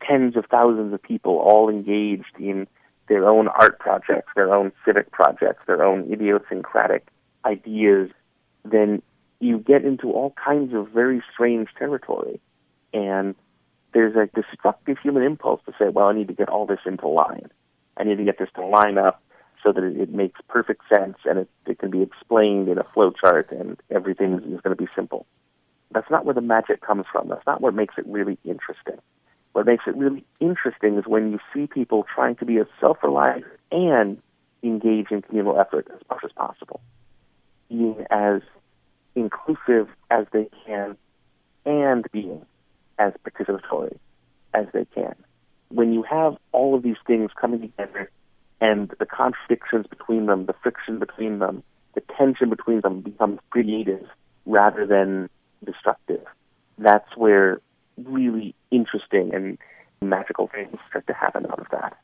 G: tens of thousands of people all engaged in their own art projects, their own civic projects, their own idiosyncratic ideas, then you get into all kinds of very strange territory. And there's a destructive human impulse to say, well, I need to get all this into line. I need to get this to line up so that it, it makes perfect sense and it, it can be explained in a flow chart and everything is going to be simple. That's not where the magic comes from. That's not what makes it really interesting. What makes it really interesting is when you see people trying to be as self-reliant and engage in communal effort as much as possible, being as inclusive as they can and being as participatory as they can. When you have all of these things coming together and the contradictions between them, the friction between them, the tension between them becomes creative rather than destructive. That's where really interesting and magical things start to happen out of that.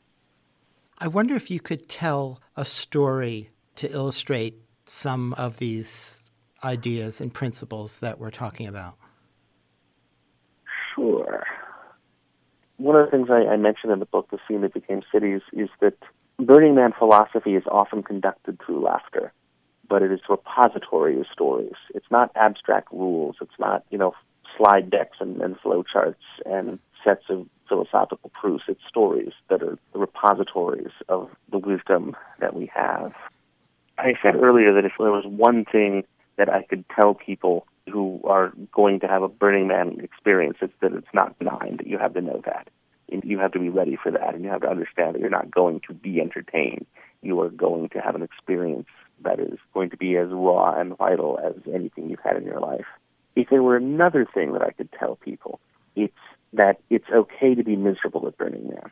F: I wonder if you could tell a story to illustrate some of these ideas and principles that we're talking about.
G: Sure. One of the things I, I mentioned in the book, The Scene That Became Cities, is that Burning Man philosophy is often conducted through laughter, but it is repository of stories. It's not abstract rules. It's not, you know, slide decks and, and flow charts and sets of philosophical proofs. It's stories that are the repositories of the wisdom that we have. I said earlier that if there was one thing that I could tell people who are going to have a Burning Man experience, it's that it's not benign, that you have to know that you have to be ready for that, and you have to understand that you're not going to be entertained. You are going to have an experience that is going to be as raw and vital as anything you've had in your life. If there were another thing that I could tell people, it's that it's okay to be miserable at Burning Man,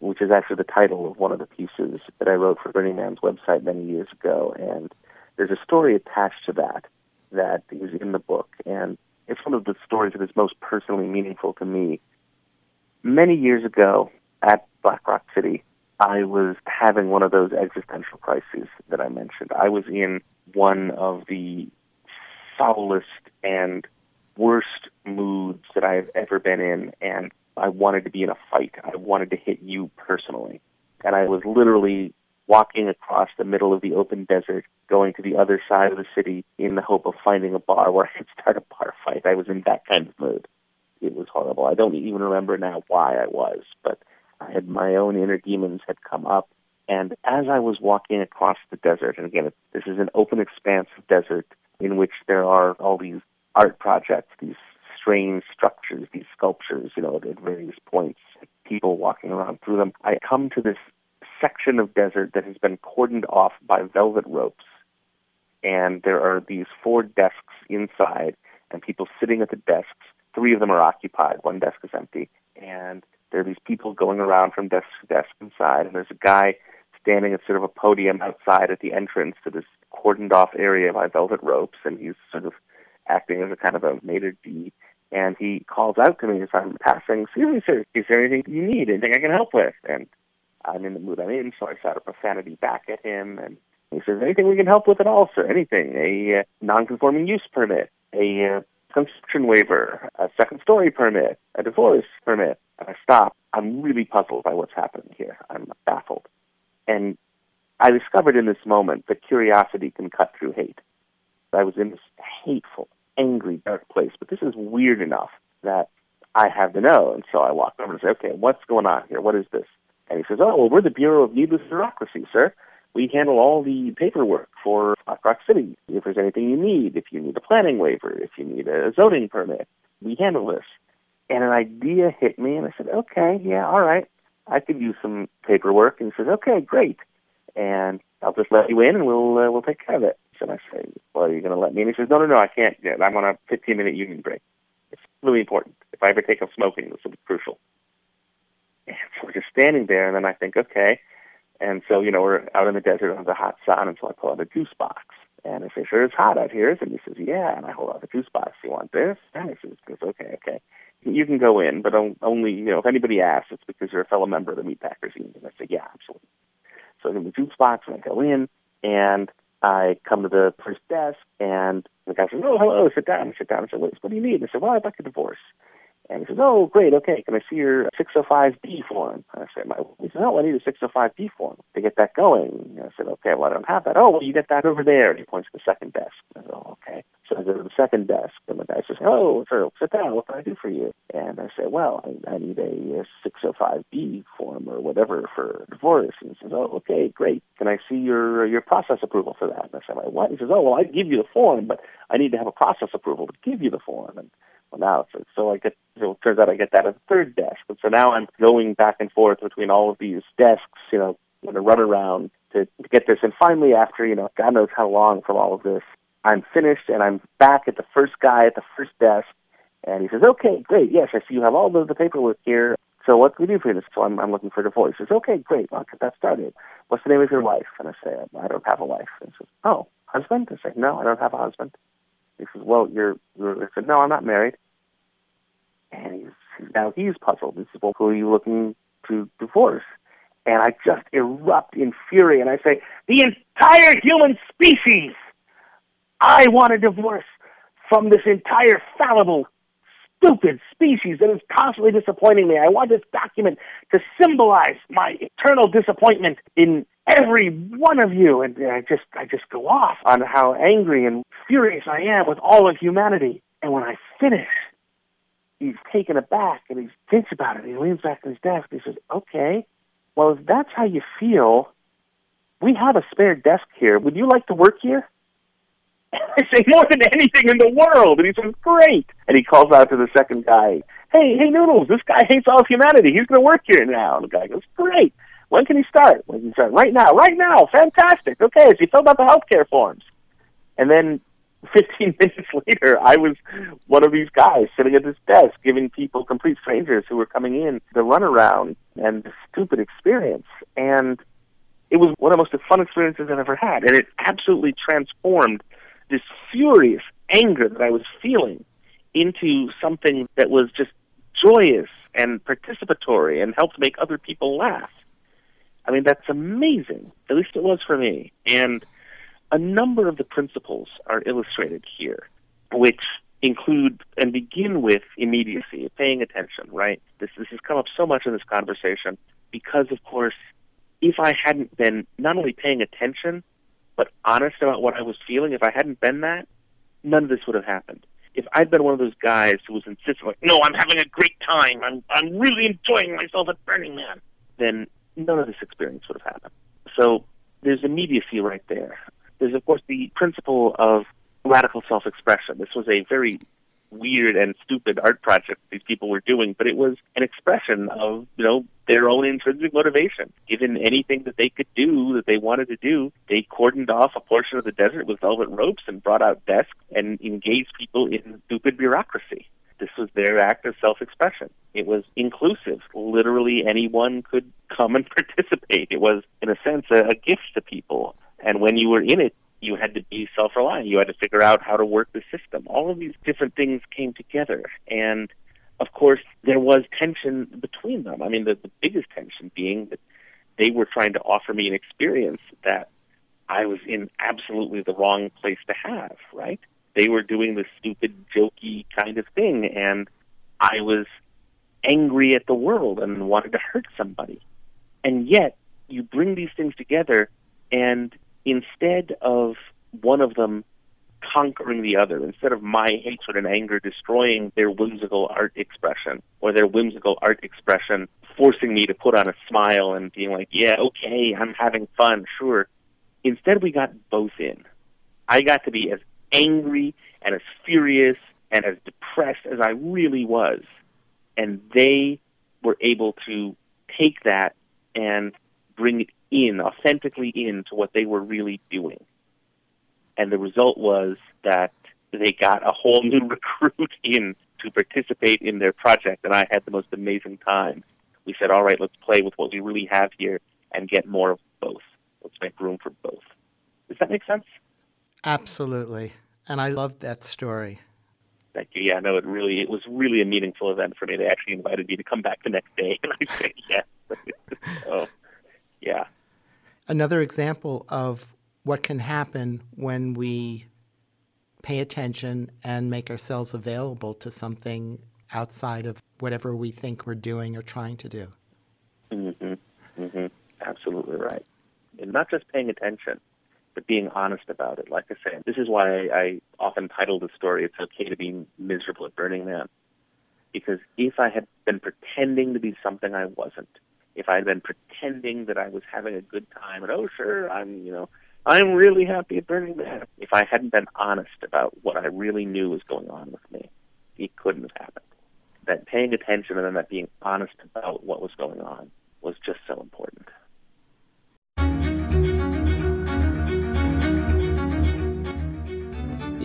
G: which is actually the title of one of the pieces that I wrote for Burning Man's website many years ago. And there's a story attached to that that is in the book, and it's one of the stories that is most personally meaningful to me many years ago at Black Rock City, I was having one of those existential crises that I mentioned. I was in one of the foulest and worst moods that I have ever been in, and I wanted to be in a fight. I wanted to hit you personally. And I was literally walking across the middle of the open desert, going to the other side of the city in the hope of finding a bar where *laughs* I could start a bar fight. I was in that kind of mood it was horrible. I don't even remember now why I was, but I had my own inner demons had come up. And as I was walking across the desert, and again, this is an open expanse of desert in which there are all these art projects, these strange structures, these sculptures, you know, at various points, people walking around through them. I come to this section of desert that has been cordoned off by velvet ropes. And there are these four desks inside, and people sitting at the desks three of them are occupied. One desk is empty, and there are these people going around from desk to desk inside, and there's a guy standing at sort of a podium outside at the entrance to this cordoned off area by velvet ropes, and he's sort of acting as a kind of a maitre d'. And he calls out to me as I'm passing, "Excuse me, sir, is there anything you need? Anything I can help with?" And I'm in the mood I'm in, so I shout a profanity back at him, and he says, "Anything we can help with at all, sir? Anything? A uh, non-conforming use permit, a uh, construction waiver, a second story permit, a divorce permit. And I stop. I'm really puzzled by what's happening here. I'm baffled. And I discovered in this moment that curiosity can cut through hate. I was in this hateful, angry, dark place, but this is weird enough that I have to know. And so I walk over and say, okay, what's going on here? What is this? And he says, oh, well, we're the Bureau of Needless Bureaucracy, sir we handle all the paperwork for Black Rock City. If there's anything you need, if you need a planning waiver, if you need a zoning permit, we handle this. And an idea hit me, and I said, okay, yeah, all right. I could use some paperwork. And he says, okay, great. And I'll just let you in, and we'll uh, we'll take care of it. And I say, well, are you going to let me? And he says, no, no, no, I can't. Yet. I'm on a 15 minute union break. It's really important. If I ever take up smoking, this will be crucial. And so we're just standing there, and then I think, okay, and so, you know, we're out in the desert on the hot sun, and so I pull out a juice box. And I say, sure, it's hot out here. And he says, yeah. And I hold out the juice box. You want this? And he says, okay, okay. You can go in, but only, you know, if anybody asks, it's because you're a fellow member of the Meatpackers Union. And I say, yeah, absolutely. So I give him the juice box, and I go in, and I come to the first desk, and the guy says, oh, hello, sit down. Sit down. I said, what do you need? And I said, well, I'd like a divorce. And he says, "Oh, great. Okay, can I see your 605B form?" And I said, "My." He says, "Oh, I need a 605B form to get that going." And I said, "Okay, well, I don't have that." "Oh, well, you get that over there." And he points to the second desk. I said, "Oh, okay." So I go to the second desk, and the guy says, oh, sir, sit down. What can I do for you?" And I say, "Well, I, I need a, a 605B form or whatever for divorce." And he says, "Oh, okay, great. Can I see your your process approval for that?" And I said, "Well, what?" He says, "Oh, well, I'd give you the form, but I need to have a process approval to give you the form." And it's so I get so it turns out I get that at the third desk, and so now I'm going back and forth between all of these desks, you know, going to run around to, to get this. And finally, after you know, God knows how long from all of this, I'm finished and I'm back at the first guy at the first desk. And he says, okay, great. Yes, I see you have all the, the paperwork here. So what can we do for you? So I'm, I'm looking for a divorce. He says, okay, great. I'll get that started. What's the name of your wife? And I say, I don't have a wife. And he says, oh, husband? I say, no, I don't have a husband. He says, well, you're, you're I said, no, I'm not married. And he's, now he's puzzled. He says, well, who are you looking to divorce? And I just erupt in fury and I say, the entire human species! I want a divorce from this entire fallible, stupid species that is constantly disappointing me. I want this document to symbolize my eternal disappointment in every one of you. And I just, I just go off on how angry and furious I am with all of humanity. And when I finish, he's taken aback and he thinks about it. He leans back on his desk and he says, okay, well, if that's how you feel, we have a spare desk here. Would you like to work here? *laughs* I say more than anything in the world. And he says, great. And he calls out to the second guy, hey, hey, Noodles, this guy hates all of humanity. He's going to work here now. And the guy goes, great. When can he start? When can he start? Right now. Right now. Fantastic. Okay, so he filled out the healthcare forms. And then *laughs* 15 minutes later, I was one of these guys sitting at this desk giving people, complete strangers who were coming in, the runaround and the stupid experience. And it was one of the most fun experiences I've ever had. And it absolutely transformed this furious anger that I was feeling into something that was just joyous and participatory and helped make other people laugh. I mean, that's amazing. At least it was for me. And a number of the principles are illustrated here, which include and begin with immediacy, paying attention, right? This, this has come up so much in this conversation because, of course, if I hadn't been not only paying attention, but honest about what I was feeling, if I hadn't been that, none of this would have happened. If I'd been one of those guys who was insistent, like, no, I'm having a great time, I'm, I'm really enjoying myself at Burning Man, then none of this experience would have happened. So there's immediacy right there. There's, of course, the principle of radical self expression. This was a very weird and stupid art project these people were doing, but it was an expression of, you know, their own intrinsic motivation. Given anything that they could do that they wanted to do, they cordoned off a portion of the desert with velvet ropes and brought out desks and engaged people in stupid bureaucracy. This was their act of self expression. It was inclusive. Literally anyone could come and *laughs* participate. It was, in a sense, a, a gift to people. And when you were in it, you had to be self reliant. You had to figure out how to work the system. All of these different things came together. And of course, there was tension between them. I mean, the, the biggest tension being that they were trying to offer me an experience that I was in absolutely the wrong place to have, right? They were doing this stupid, jokey kind of thing, and I was angry at the world and wanted to hurt somebody. And yet, you bring these things together, and instead of one of them conquering the other, instead of my hatred and anger destroying their whimsical art expression or their whimsical art expression forcing me to put on a smile and being like, yeah, okay, I'm having fun, sure. Instead, we got both in. I got to be as angry and as furious and as depressed as I really was. And they were able to take that and bring it in, authentically in to what they were really doing. And the result was that they got a whole new *laughs* recruit in to participate in their project, and I had the most amazing time. We said, all right, let's play with what we really have here and get more of both. Let's make room for both. Does that make sense?
F: Absolutely. And I loved that story.
G: Thank you. Yeah, no, it really it was really a meaningful event for me. They actually invited me to come back the next day, *laughs* and I said yes. *laughs* oh, yeah.
F: Another example of what can happen when we pay attention and make ourselves available to something outside of whatever we think we're doing or trying to do.
G: Mm-hmm. Mm-hmm. Absolutely right. And not just paying attention, but being honest about it. Like I said, this is why I, I often title the story "It's Okay to Be Miserable at Burning Man," because if I had been pretending to be something I wasn't, if I had been pretending that I was having a good time and oh sure I'm you know I'm really happy at Burning Man, if I hadn't been honest about what I really knew was going on with me, it couldn't have happened. That paying attention and then that being honest about what was going on was just so important.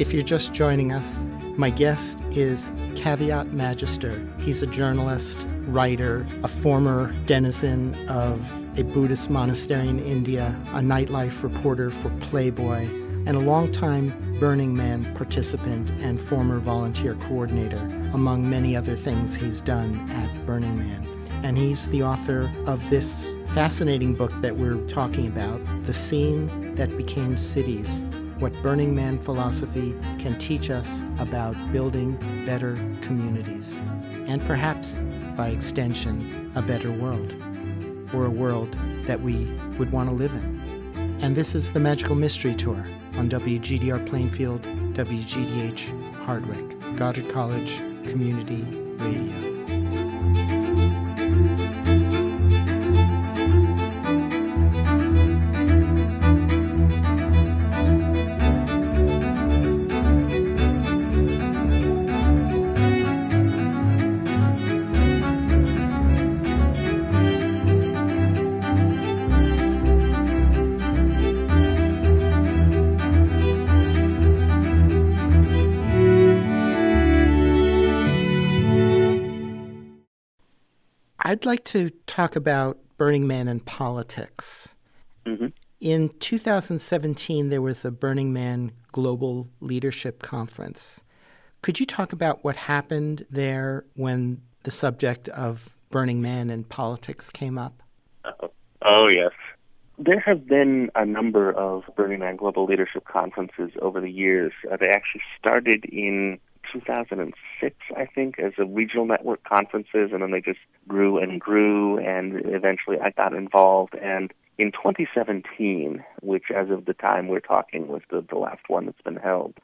F: If you're just joining us, my guest is Caveat Magister. He's a journalist, writer, a former denizen of a Buddhist monastery in India, a nightlife reporter for Playboy, and a longtime Burning Man participant and former volunteer coordinator, among many other things he's done at Burning Man. And he's the author of this fascinating book that we're talking about, The Scene That Became Cities what Burning Man philosophy can teach us about building better communities, and perhaps, by extension, a better world, or a world that we would want to live in. And this is the Magical Mystery Tour on WGDR Plainfield, WGDH Hardwick, Goddard College Community Radio. I'd like to talk about Burning Man and politics.
G: Mm-hmm.
F: In 2017, there was a Burning Man Global Leadership Conference. Could you talk about what happened there when the subject of Burning Man and politics came up?
G: Oh, oh yes. There have been a number of Burning Man Global Leadership Conferences over the years. Uh, they actually started in 2006, I think, as a regional network conferences, and then they just grew and grew, and eventually I got involved. And in 2017, which as of the time we're talking was the, the last one that's been held,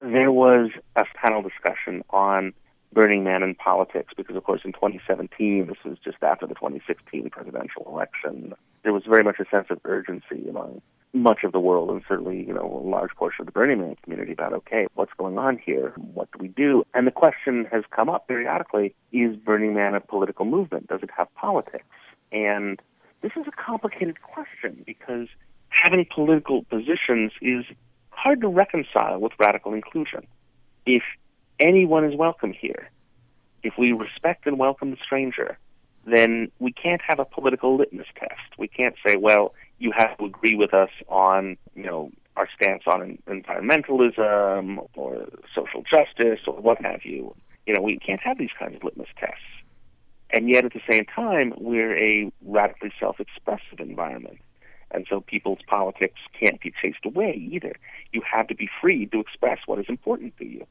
G: there was a panel discussion on Burning Man and politics because, of course, in 2017, this was just after the 2016 presidential election, there was very much a sense of urgency among much of the world and certainly, you know, a large portion of the Burning Man community about, okay, what's going on here? What do we do? And the question has come up periodically, is Burning Man a political movement? Does it have politics? And this is a complicated question because having political positions is hard to reconcile with radical inclusion. If anyone is welcome here, if we respect and welcome the stranger, then we can't have a political litmus test. We can't say, well, you have to agree with us on, you know, our stance on environmentalism or social justice or what have you. You know, we can't have these kinds of litmus tests. And yet, at the same time, we're a radically self expressive environment. And so people's politics can't be chased away either. You have to be free to express what is important to you.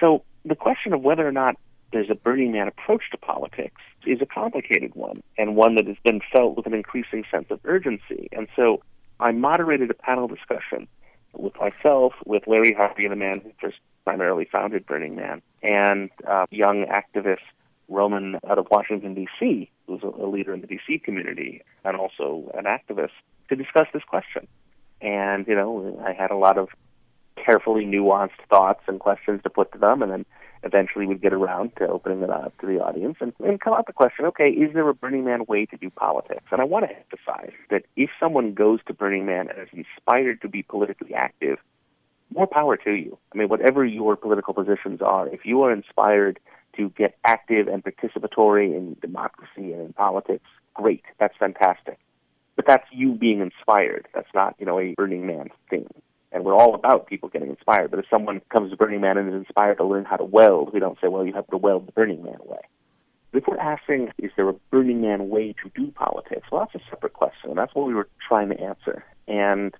G: So the question of whether or not there's a Burning Man approach to politics is a complicated one and one that has been felt with an increasing sense of urgency. And so I moderated a panel discussion with myself, with Larry Harvey, the man who first primarily founded Burning Man, and uh, young activist Roman out of Washington, D.C., who's a, a leader in the D.C. community and also an activist, to discuss this question. And, you know, I had a lot of carefully nuanced thoughts and questions to put to them, and then eventually we'd get around to opening it up to the audience and, and come out the question, okay, is there a Burning Man way to do politics? And I want to emphasize that if someone goes to Burning Man and is inspired to be politically active, more power to you. I mean, whatever your political positions are, if you are inspired to get active and participatory in democracy and in politics, great. That's fantastic. But that's you being inspired. That's not, you know, a Burning Man thing. And we're all about people getting inspired. But if someone comes to Burning Man and is inspired to learn how to weld, we don't say, well, you have to weld the Burning Man way. If we're asking, is there a Burning Man way to do politics? Well, that's a separate question. That's what we were trying to answer. And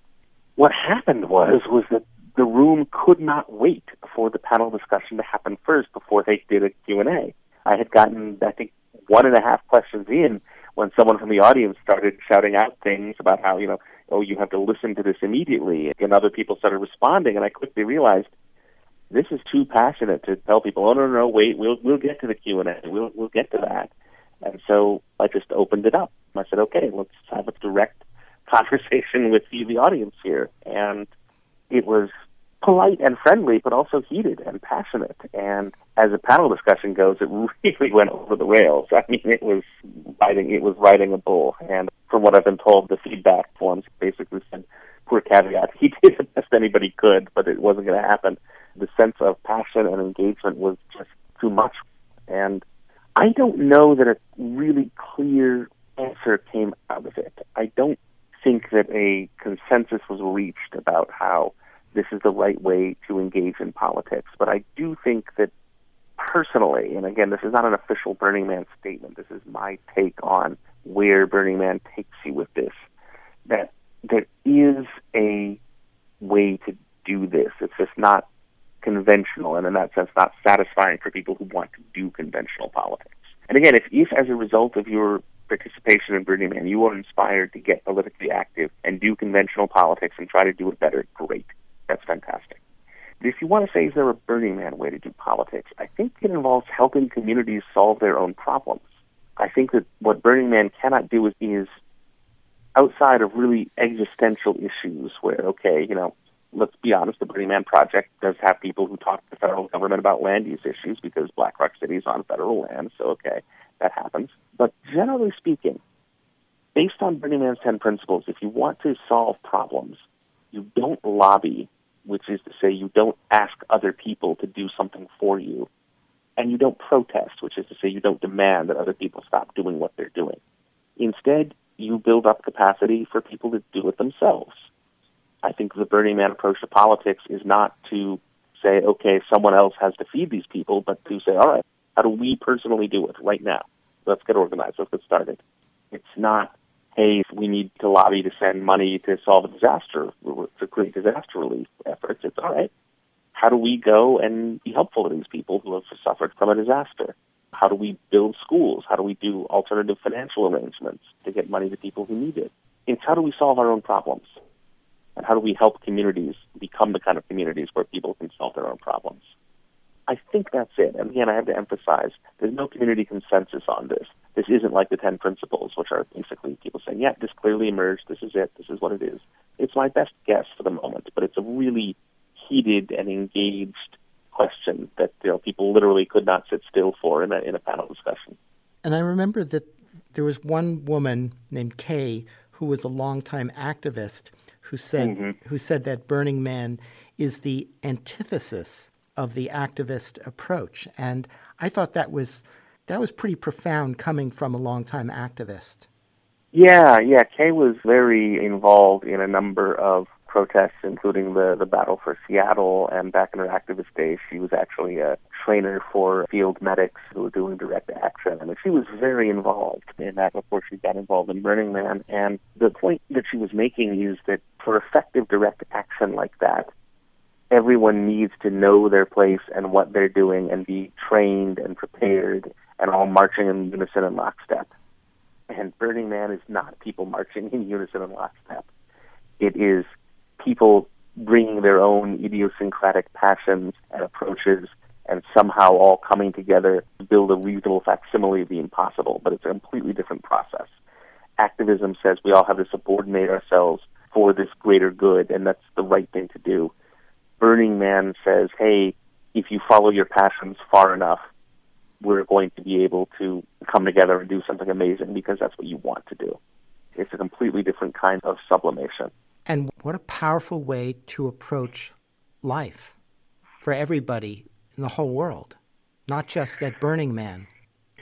G: what happened was, was that the room could not wait for the panel discussion to happen first before they did a Q&A. I had gotten, I think, one and a half questions in when someone from the audience started shouting out things about how, you know, oh, you have to listen to this immediately. And other people started responding, and I quickly realized this is too passionate to tell people, oh no, no, no wait, we'll we'll get to the Q and A, we'll we'll get to that. And so I just opened it up. I said, okay, let's have a direct *laughs* conversation with you, the audience here, and it was polite and friendly, but also heated and passionate. And as a panel discussion goes, it *laughs* really went over the rails. I mean, it was riding it was riding a bull. And from what I've been told, the feedback forms basically said, "Poor caveat. *laughs* He did the best anybody could, but it wasn't going to happen." The sense of passion and engagement was just too much. And I don't know that a really clear answer came out of it. I don't think that a consensus was reached about how this is the right way to engage in politics. But I do think that personally, and again, this is not an official Burning Man statement, this is my take on where Burning Man takes you with this, that there is a way to do this. It's just not conventional, and in that sense, not satisfying for people who want to do conventional politics. And again, if, if as a result of your participation in Burning Man, you are inspired to get politically active and do conventional politics and try to do it better, great. That's fantastic. But if you want to say, is there a Burning Man way to do politics? I think it involves helping communities solve their own problems. I think that what Burning Man cannot do is, is outside of really existential issues where, okay, you know, let's be honest, the Burning Man project does have people who talk to the federal government about land use issues because Black Rock City is on federal land, so okay, that happens. But generally speaking, based on Burning Man's 10 principles, if you want to solve problems, you don't lobby which is to say you don't ask other people to do something for you, and you don't protest, which is to say you don't demand that other people stop doing what they're doing. Instead, you build up capacity for people to do it themselves. I think the Burning Man approach to politics is not to say, okay, someone else has to feed these people, but to say, all right, how do we personally do it right now? Let's get organized. Let's get started. It's not hey, if we need to lobby to send money to solve a disaster, to create disaster relief efforts. It's all right. How do we go and be helpful to these people who have suffered from a disaster? How do we build schools? How do we do alternative financial arrangements to get money to people who need it? It's how do we solve our own problems? And how do we help communities become the kind of communities where people can solve their own problems? I think that's it. And again, I have to emphasize there's no community consensus on this. This isn't like the 10 principles, which are basically people saying, yeah, this clearly emerged, this is it, this is what it is. It's my best guess for the moment, but it's a really heated and engaged question that you know, people literally could not sit still for in a, in a panel discussion.
F: And I remember that there was one woman named Kay who was a longtime activist who said mm-hmm. who said that Burning Man is the antithesis of the activist approach. And I thought that was that was pretty profound coming from a longtime activist.
G: Yeah, yeah. Kay was very involved in a number of protests, including the, the battle for Seattle. And back in her activist days, she was actually a trainer for field medics who were doing direct action. I mean, she was very involved in that before she got involved in Burning Man. And the point that she was making is that for effective direct action like that, everyone needs to know their place and what they're doing and be trained and prepared and all marching in unison and lockstep. And Burning Man is not people marching in unison and lockstep. It is people bringing their own idiosyncratic passions and approaches and somehow all coming together to build a reasonable facsimile of the impossible, but it's a completely different process. Activism says we all have to subordinate ourselves for this greater good, and that's the right thing to do. Burning Man says, hey, if you follow your passions far enough, we're going to be able to come together and do something amazing because that's what you want to do. It's a completely different kind of sublimation.
F: And what a powerful way to approach life for everybody in the whole world, not just at Burning Man,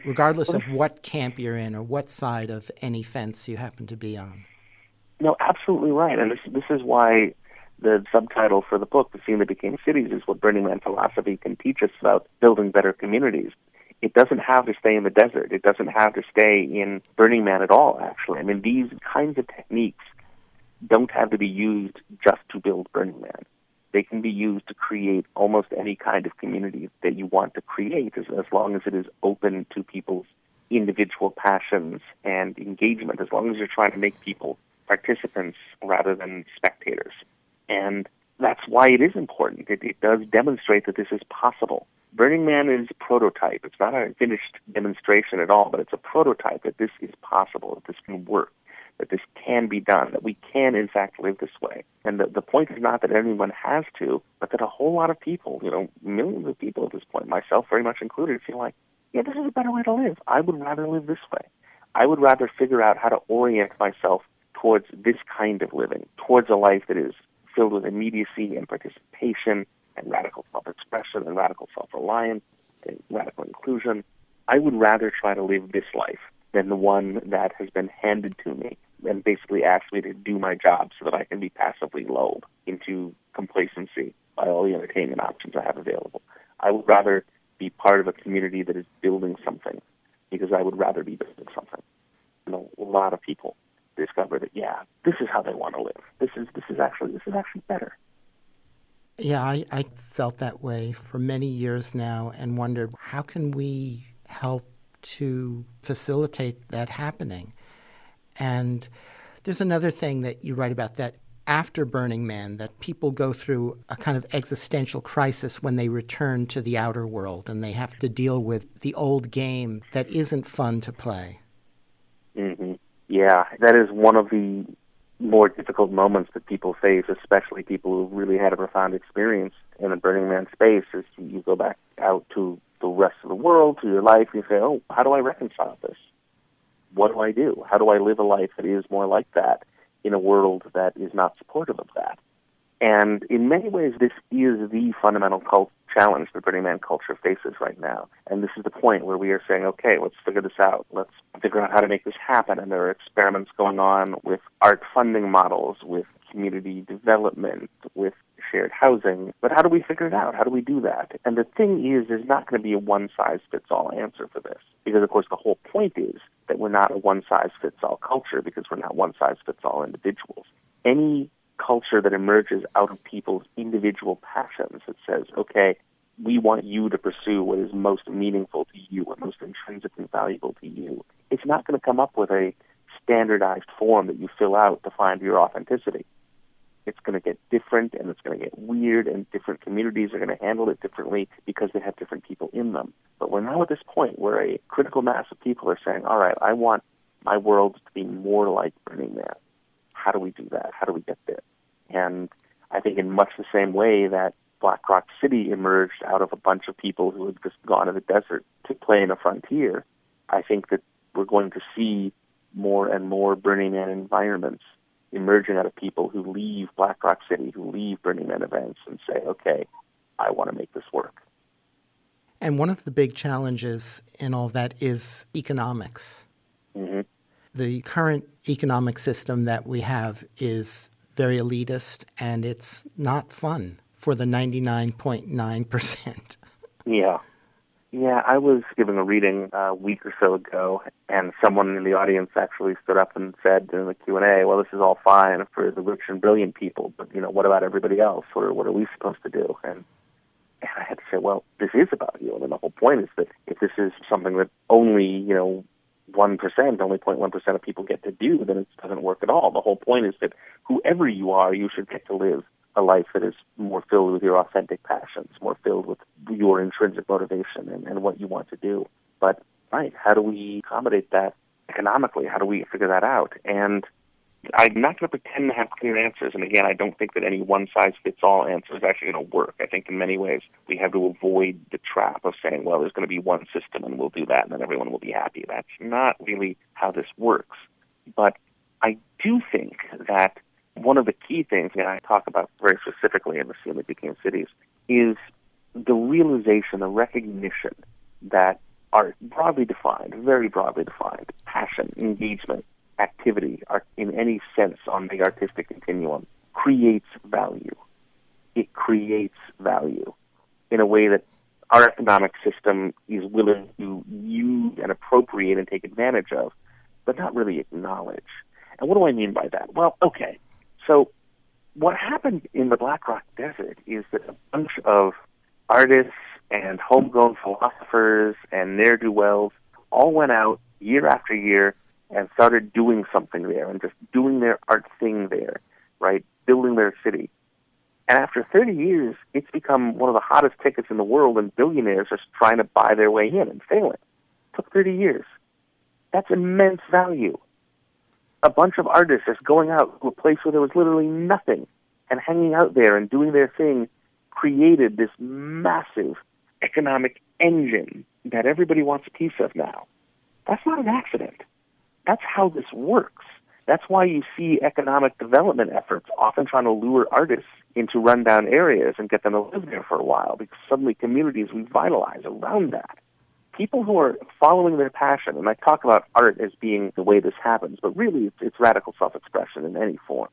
F: regardless of what camp you're in or what side of any fence you happen to be on.
G: No, absolutely right. And this, this is why the subtitle for the book, The Scene That Became Cities, is what Burning Man philosophy can teach us about building better communities. It doesn't have to stay in the desert. It doesn't have to stay in Burning Man at all, actually. I mean, these kinds of techniques don't have to be used just to build Burning Man. They can be used to create almost any kind of community that you want to create as, as long as it is open to people's individual passions and engagement, as long as you're trying to make people participants rather than spectators. And that's why it is important. It, it does demonstrate that this is possible. Burning Man is a prototype. It's not a finished demonstration at all, but it's a prototype that this is possible, that this can work, that this can be done, that we can in fact live this way. And the, the point is not that anyone has to, but that a whole lot of people, you know, millions of people at this point, myself very much included, feel like, yeah, this is a better way to live. I would rather live this way. I would rather figure out how to orient myself towards this kind of living, towards a life that is filled with immediacy and participation and radical self-expression and radical self-reliance and radical inclusion. I would rather try to live this life than the one that has been handed to me and basically asked me to do my job so that I can be passively lulled into complacency by all the entertainment options I have available. I would rather be part of a community that is building something because I would rather be building something. Know, a lot of people discover that yeah, this is how they want to live. This is this is actually this is actually better.
F: Yeah, I, I felt that way for many years now and wondered how can we help to facilitate that happening. And there's another thing that you write about that after Burning Man, that people go through a kind of existential crisis when they return to the outer world and they have to deal with the old game that isn't fun to play.
G: Yeah, that is one of the more difficult moments that people face, especially people who really had a profound experience in the Burning Man space, is you go back out to the rest of the world, to your life, and you say, oh, how do I reconcile this? What do I do? How do I live a life that is more like that in a world that is not supportive of that? And in many ways, this is the fundamental cult challenge that Burning Man culture faces right now. And this is the point where we are saying, okay, let's figure this out. Let's figure out how to make this happen. And there are experiments going on with art funding models, with community development, with shared housing. But how do we figure it out? How do we do that? And the thing is, there's not going to be a one size fits all answer for this. Because, of course, the whole point is that we're not a one size fits all culture because we're not one size fits all individuals. Any culture that emerges out of people's individual passions that says, okay, we want you to pursue what is most meaningful to you, what most intrinsically valuable to you. It's not going to come up with a standardized form that you fill out to find your authenticity. It's going to get different and it's going to get weird, and different communities are going to handle it differently because they have different people in them. But we're now at this point where a critical mass of people are saying, all right, I want my world to be more like Burning Man. How do we do that? How do we get there? And I think in much the same way that Black Rock City emerged out of a bunch of people who had just gone to the desert to play in a frontier, I think that we're going to see more and more Burning Man environments emerging out of people who leave Black Rock City, who leave Burning Man events and say, okay, I want to make this work.
F: And one of the big challenges in all that is economics.
G: Mm-hmm.
F: The current economic system that we have is very elitist and it's not fun for the 99.9%.
G: Yeah. Yeah, I was giving a reading a week or so ago, and someone in the audience actually stood up and said in the Q and A, "Well, this is all fine for the rich and brilliant people, but you know, what about everybody else? What are, what are we supposed to do?" And, and I had to say, "Well, this is about you, and the whole point is that if this is something that only you know one percent, only 0.1 percent of people get to do, then it doesn't work at all. The whole point is that whoever you are, you should get to live a life that is more filled with your authentic passions, more filled with your intrinsic motivation and, and what you want to do. But right, how do we accommodate that economically? How do we figure that out? And I'm not going to pretend to have clear answers. And again, I don't think that any one size fits all answer is actually going to work. I think in many ways we have to avoid the trap of saying, well, there's going to be one system and we'll do that and then everyone will be happy. That's not really how this works. But I do think that one of the key things that I talk about very specifically in the Scene That Became Cities is the realization, the recognition that art, broadly defined, very broadly defined, passion, engagement, activity, in any sense on the artistic continuum, creates value. It creates value in a way that our economic system is willing to use and appropriate and take advantage of, but not really acknowledge. And what do I mean by that? Well, okay, so what happened in the Black Rock Desert is that a bunch of artists and homegrown philosophers and ne'er-do-wells all went out year after year and started doing something there and just doing their art thing there, right? Building their city. And after 30 years, it's become one of the hottest tickets in the world, and billionaires are trying to buy their way in and failing. It took 30 years. That's immense value. A bunch of artists just going out to a place where there was literally nothing and hanging out there and doing their thing created this massive economic engine that everybody wants a piece of now. That's not an accident. That's how this works. That's why you see economic development efforts often trying to lure artists into rundown areas and get them to live there for a while because suddenly communities revitalize around that. People who are following their passion, and I talk about art as being the way this happens, but really it's, it's radical self expression in any form.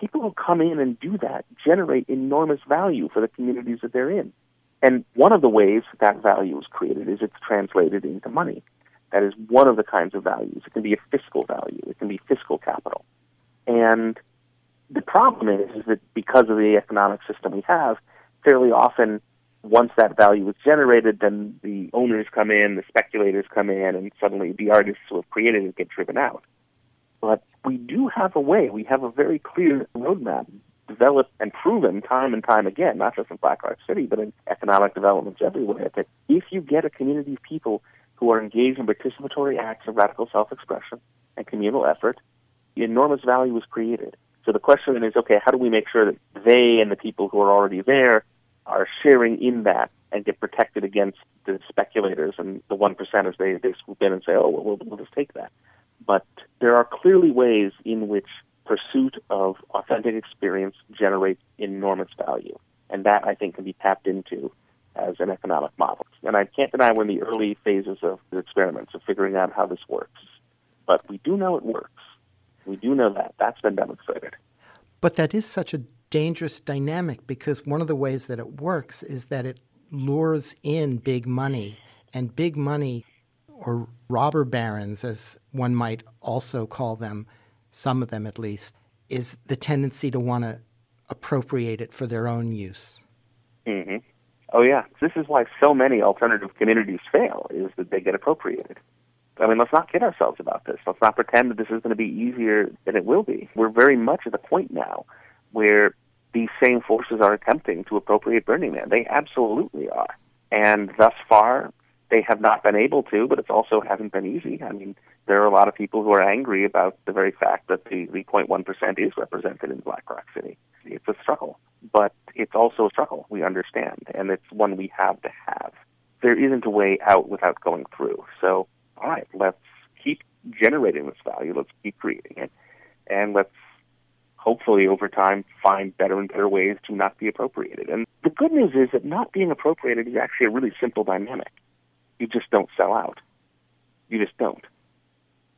G: People who come in and do that generate enormous value for the communities that they're in. And one of the ways that value is created is it's translated into money. That is one of the kinds of values. It can be a fiscal value. It can be fiscal capital. And the problem is, is that because of the economic system we have, fairly often, once that value is generated, then the owners come in, the speculators come in, and suddenly the artists who have created it get driven out. But we do have a way. We have a very clear roadmap developed and proven time and time again, not just in Black Rock City, but in economic developments everywhere, that if you get a community of people who are engaged in participatory acts of radical self-expression and communal effort, enormous value is created. So the question then is, okay, how do we make sure that they and the people who are already there are sharing in that and get protected against the speculators and the one percenters they, they swoop in and say, oh, we'll, we'll just take that. But there are clearly ways in which pursuit of authentic experience generates enormous value. And that, I think, can be tapped into as an economic model. And I can't deny we're in the early phases of the experiments of figuring out how this works. But we do know it works. We do know that. That's been demonstrated.
F: But that is such a dangerous dynamic because one of the ways that it works is that it lures in big money. And big money, or robber barons, as one might also call them, some of them at least, is the tendency to want to appropriate it for their own use.
G: Mm-hmm. Oh yeah, this is why so many alternative communities fail is that they get appropriated. I mean, let's not kid ourselves about this. Let's not pretend that this is going to be easier than it will be. We're very much at the point now where these same forces are attempting to appropriate Burning Man. They absolutely are. And thus far, they have not been able to, but it also hasn't been easy. I mean, there are a lot of people who are angry about the very fact that the 3.1% is represented in Black Rock City. It's a struggle, but it's also a struggle, we understand, and it's one we have to have. There isn't a way out without going through. So, all right, let's keep generating this value, let's keep creating it, and let's hopefully over time find better and better ways to not be appropriated. And the good news is that not being appropriated is actually a really simple dynamic. You just don't sell out. You just don't.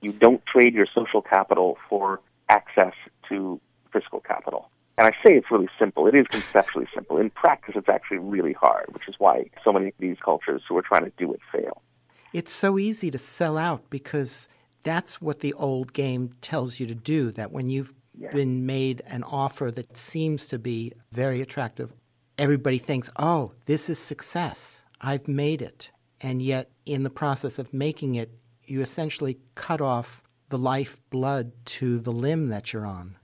G: You don't trade your social capital for access to fiscal capital. And I say it's really simple. It is conceptually simple. In practice, it's actually really hard, which is why so many of these cultures who are trying to do it fail.
F: It's so easy to sell out because that's what the old game tells you to do. That when you've yeah. been made an offer that seems to be very attractive, everybody thinks, oh, this is success. I've made it. And yet, in the process of making it, you essentially cut off the life blood to the limb that you're on.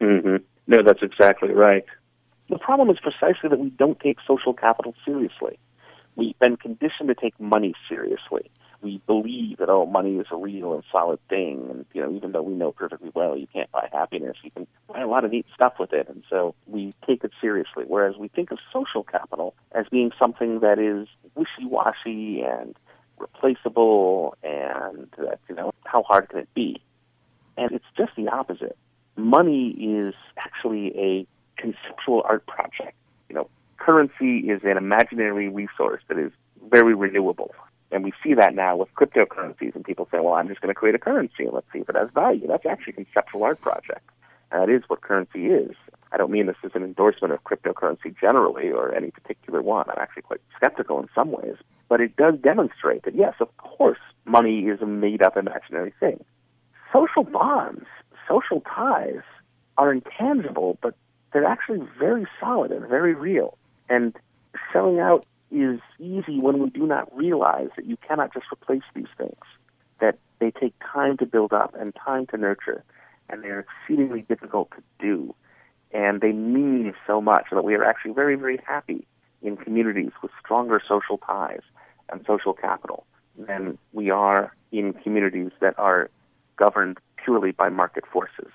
G: Mm-hmm. No, that's exactly right. The problem is precisely that we don't take social capital seriously. We've been conditioned to take money seriously. We believe that oh, money is a real and solid thing, and you know, even though we know perfectly well you can't buy happiness, you can buy a lot of neat stuff with it, and so we take it seriously. Whereas we think of social capital as being something that is wishy-washy and replaceable and that, you know, how hard can it be? And it's just the opposite. Money is actually a conceptual art project. You know, currency is an imaginary resource that is very renewable. And we see that now with cryptocurrencies, and people say, well, I'm just going to create a currency and let's see if it has value. That's actually a conceptual art project. That is what currency is. I don't mean this as an endorsement of cryptocurrency generally or any particular one. I'm actually quite skeptical in some ways. But it does demonstrate that, yes, of course, money is a made up imaginary thing. Social bonds, social ties are intangible, but they're actually very solid and very real. And selling out is easy when we do not realize that you cannot just replace these things. That They take time to build up and time to nurture, and they are exceedingly difficult to do. And they mean so much that we are actually very, very happy in communities with stronger social ties and social capital than we are in communities that are governed purely by market forces.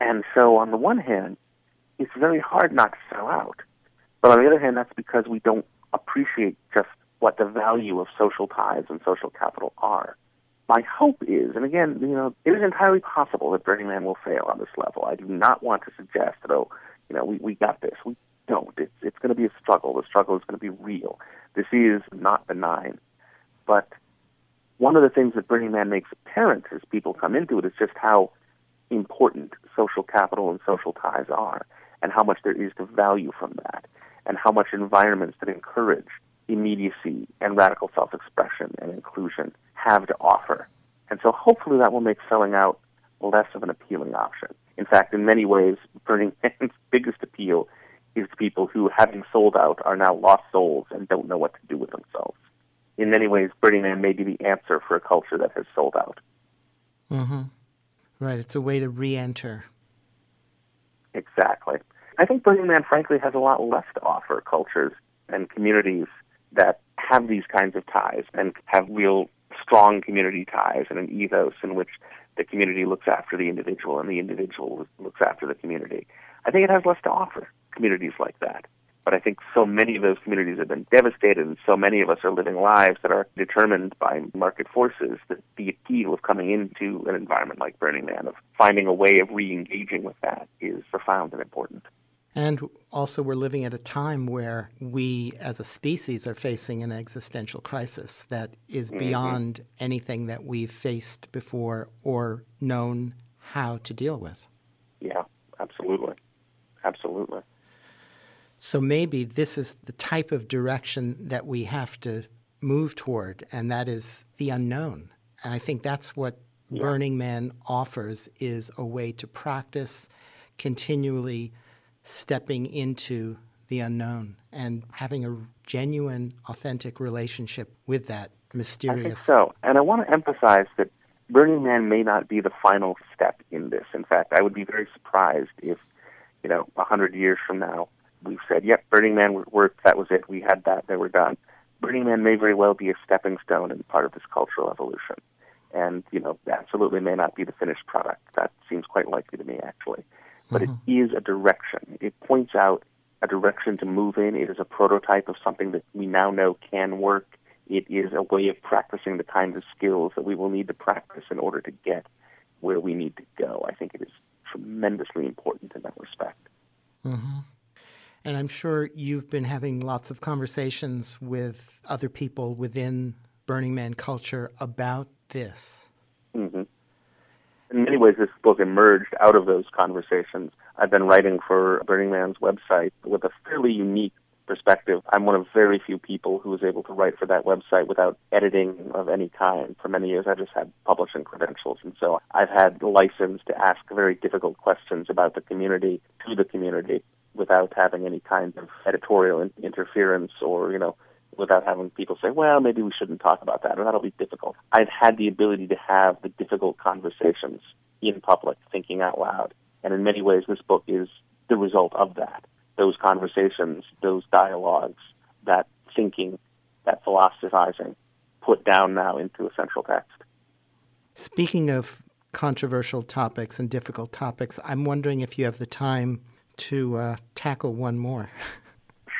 G: And so, on the one hand, it's very hard not to sell out. But on the other hand, that's because we don't appreciate just what the value of social ties and social capital are. My hope is, and again, you know, it is entirely possible that Burning Man will fail on this level. I do not want to suggest that, oh, you know, we, we got this. We don't. It's, it's going to be a struggle. The struggle is going to be real. This is not benign. But one of the things that Burning Man makes apparent as people come into it is just how important social capital and social ties are, and how much there is to value from that, and how much environments that encourage immediacy and radical self expression and inclusion have to offer. And so hopefully that will make selling out less of an appealing option. In fact, in many ways, Burning *laughs* Man's biggest appeal is to people who, having sold out, are now lost souls and don't know what to do with themselves. In many ways, Burning Man may be the answer for a culture that has sold out.
F: Mm-hmm. Right. It's a way to re enter.
G: Exactly. I think Burning Man, frankly, has a lot less to offer cultures and communities that have these kinds of ties and have real strong community ties and an ethos in which the community looks after the individual and the individual looks after the community. I think it has less to offer communities like that. But I think so many of those communities have been devastated, and so many of us are living lives that are determined by market forces that the appeal of coming into an environment like Burning Man, of finding a way of re engaging with that, is profound and important.
F: And also, we're living at a time where we as a species are facing an existential crisis that is mm-hmm. beyond anything that we've faced before or known how to deal with.
G: Yeah, absolutely. Absolutely.
F: So maybe this is the type of direction that we have to move toward, and that is the unknown. And I think that's what yeah. Burning Man offers is a way to practice continually stepping into the unknown and having a genuine, authentic relationship with that mysterious. I
G: think so. And I want to emphasize that Burning Man may not be the final step in this. In fact, I would be very surprised if, you know, a hundred years from now, we've said, yep, Burning Man, we're, we're, that was it. We had that. They were done. Burning Man may very well be a stepping stone and part of this cultural evolution. And, you know, absolutely may not be the finished product. That seems quite likely to me, actually. But mm-hmm. it is a direction. It points out a direction to move in. It is a prototype of something that we now know can work. It is a way of practicing the kinds of skills that we will need to practice in order to get where we need to go. I think it is tremendously important in that respect.
F: Mm-hmm. And I'm sure you've been having lots of conversations with other people within Burning Man culture about this.
G: Mm-hmm. In many ways, this book emerged out of those conversations. I've been writing for Burning Man's website with a fairly unique perspective. I'm one of very few people who was able to write for that website without editing of any kind. For many years, I just had publishing credentials, and so I've had license to ask very difficult questions about the community to the community without having any kind of editorial in- interference or, you know, without having people say, well, maybe we shouldn't talk about that, or that'll be difficult. I've had the ability to have the difficult conversations in public, thinking out loud. And in many ways, this book is the result of that. Those conversations, those dialogues, that thinking, that philosophizing, put down now into a central text.
F: Speaking of controversial topics and difficult topics, I'm wondering if you have the time to uh, tackle one more. *laughs*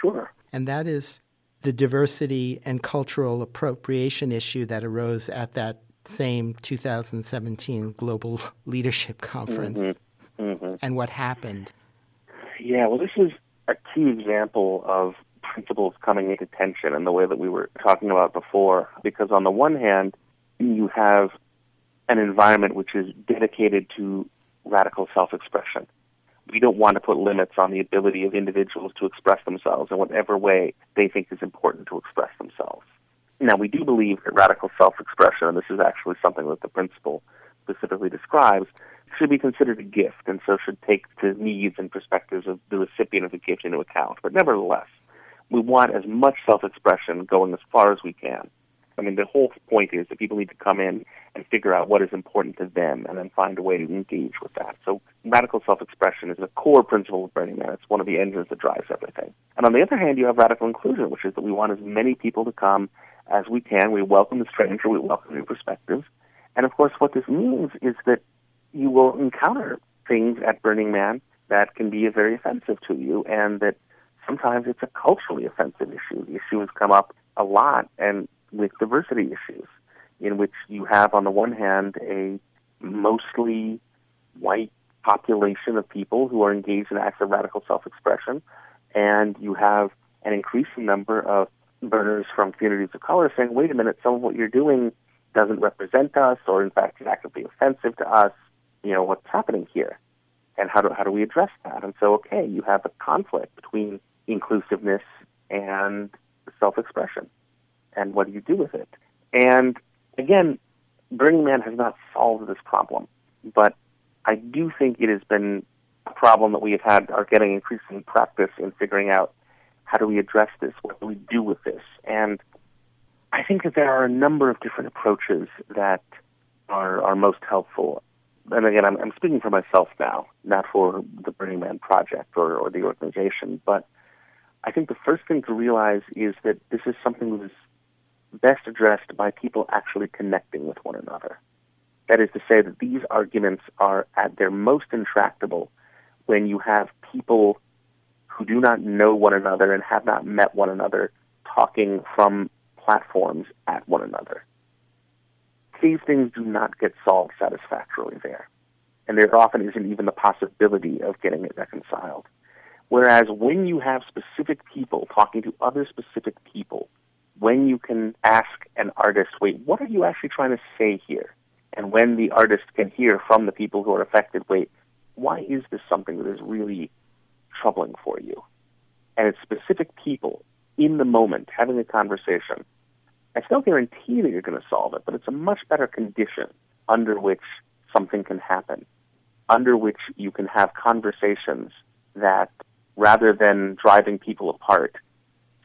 G: Sure.
F: And that is the diversity and cultural appropriation issue that arose at that same 2017 Global *laughs* Leadership Conference mm-hmm. Mm-hmm. and what happened.
G: Yeah, well, this is a key example of principles coming into tension in the way that we were talking about before. Because on the one hand, you have an environment which is dedicated to radical self expression we don't want to put limits on the ability of individuals to express themselves in whatever way they think is important to express themselves. Now, we do believe that radical self expression, and this is actually something that the principle specifically describes, should be considered a gift and so should take the needs and perspectives of the recipient of the gift into account. But nevertheless, we want as much self expression going as far as we can. I mean, the whole point is that people need to come in and figure out what is important to them and then find a way to engage with that. So radical self-expression is a core principle of Burning Man. It's one of the engines that drives everything. And on the other hand, you have radical inclusion, which is that we want as many people to come as we can. We welcome the stranger. We welcome new perspectives. And of course, what this means is that you will encounter things at Burning Man that can be very offensive to you and that sometimes it's a culturally offensive issue. The issue has come up a lot and with diversity issues, in which you have, on the one hand, a mostly white population of people who are engaged in acts of radical self expression, and you have an increasing number of burners from communities of color saying, wait a minute, some of what you're doing doesn't represent us, or in fact is actively offensive to us. You know, what's happening here? And how do, how do we address that? And so, okay, you have a conflict between inclusiveness and self expression and what do you do with it? And again, Burning Man has not solved this problem, but I do think it has been a problem that we have had, are getting increasing practice in figuring out how do we address this? What do we do with this? And I think that there are a number of different approaches that are, are most helpful. And again, I'm, I'm speaking for myself now, not for the Burning Man project or, or the organization, but I think the first thing to realize is that this is something that is best addressed by people actually connecting with one another. That is to say, that these arguments are at their most intractable when you have people who do not know one another and have not met one another talking from platforms at one another. These things do not get solved satisfactorily there. And there often isn't even the possibility of getting it reconciled. Whereas when you have specific people talking to other specific people when you can ask an artist, wait, what are you actually trying to say here? And when the artist can hear from the people who are affected, wait, why is this something that is really troubling for you? And it's specific people in the moment having a conversation. I still guarantee that you're going to solve it, but it's a much better condition under which something can happen, under which you can have conversations that, rather than driving people apart,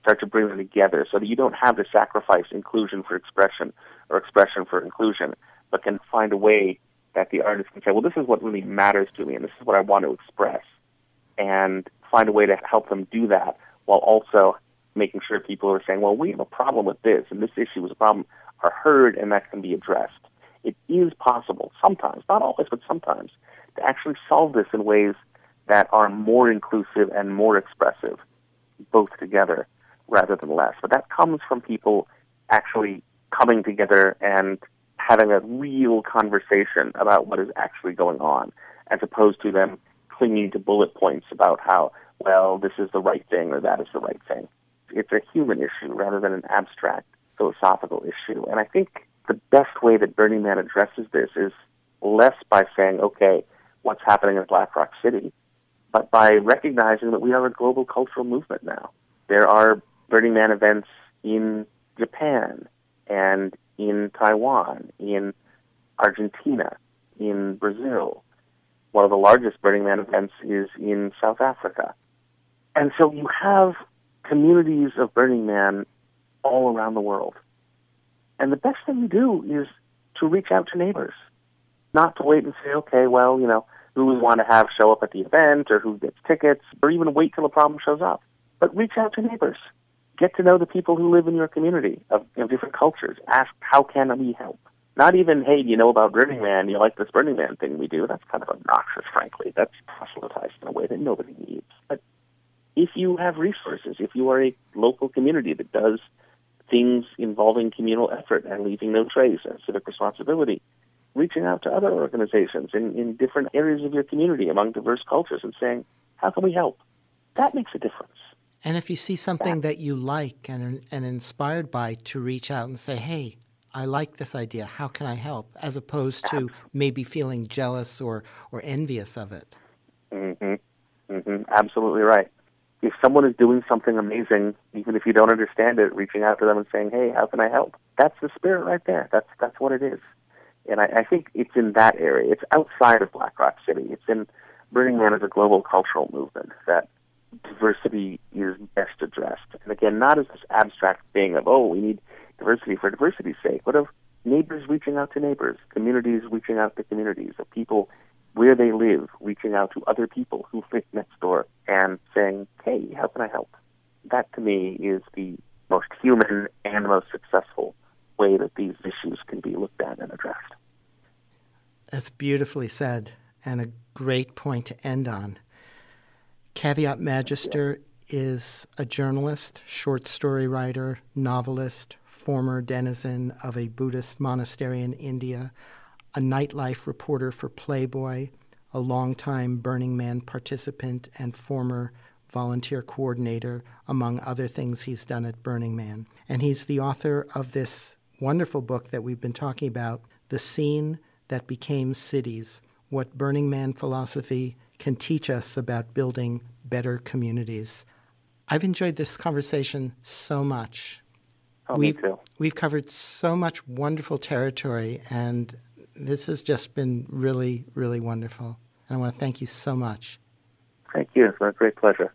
G: start to bring them together so that you don't have to sacrifice inclusion for expression or expression for inclusion, but can find a way that the artist can say, well, this is what really matters to me and this is what I want to express. And find a way to help them do that while also making sure people are saying, well, we have a problem with this and this issue is a problem, are heard and that can be addressed. It is possible sometimes, not always, but sometimes, to actually solve this in ways that are more inclusive and more expressive, both together rather than less. But that comes from people actually coming together and having a real conversation about what is actually going on, as opposed to them clinging to bullet points about how, well, this is the right thing or that is the right thing. It's a human issue rather than an abstract philosophical issue. And I think the best way that Burning Man addresses this is less by saying, okay, what's happening in Black Rock City, but by recognizing that we are a global cultural movement now. There are Burning Man events in Japan and in Taiwan, in Argentina, in Brazil. One of the largest Burning Man events is in South Africa. And so you have communities of Burning Man all around the world. And the best thing to do is to reach out to neighbors, not to wait and say, okay, well, you know, who we want to have show up at the event or who gets tickets, or even wait till a problem shows up. But reach out to neighbors get to know the people who live in your community of, different cultures. Ask, how can we help? Not even, hey, do you know about Burning Man? You like this Burning Man thing we do? That's kind of obnoxious, frankly. That's proselytized in a way that nobody needs. But if you have resources, if you are a local community that does things involving communal effort and leaving no trace and civic responsibility, reaching out to other organizations in, in different areas of your community among diverse cultures and saying, how can we help? That makes a difference.
F: And if you see something that you like and and inspired by, to reach out and say, "Hey, I like this idea. How can I help?" As opposed to maybe feeling jealous or or envious of it.
G: Mhm. Mhm. Absolutely right. If someone is doing something amazing, even if you don't understand it, reaching out to them and saying, "Hey, how can I help?" That's the spirit right there. That's that's what it is. And I, I think it's in that area. It's outside of Black Rock City. It's in Burning Man as a global cultural movement that diversity is best addressed. And again, not as this abstract thing of, oh, we need diversity for diversity's sake? What of neighbors reaching out to neighbors, communities reaching out to communities, of people where they live reaching out to other people who live next door and saying, hey, how can I help? That to me is the most human and most successful way that these issues can be looked at and addressed.
F: That's beautifully said and a great point to end on. Caveat Magister is a journalist, short story writer, novelist, former denizen of a Buddhist monastery in India, a nightlife reporter for Playboy, a longtime Burning Man participant, and former volunteer coordinator, among other things he's done at Burning Man. And he's the author of this wonderful book that we've been talking about, The Scene That Became Cities What Burning Man Philosophy Can Teach Us About Building Better Communities. I've enjoyed this conversation so much.
G: Oh,
F: we've,
G: me too.
F: We've covered so much wonderful territory, and this has just been really, really wonderful. And I want to thank you so much.
G: Thank you. It's been a great pleasure.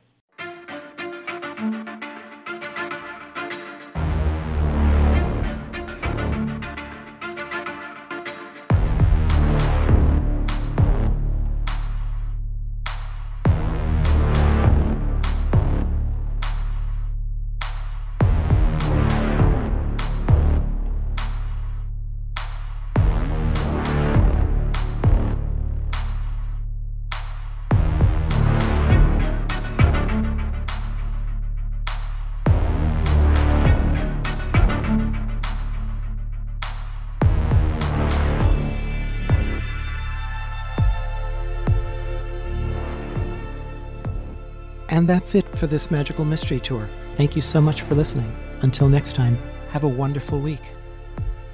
F: And that's it for this magical mystery tour. Thank you so much for listening. Until next time, have a wonderful week.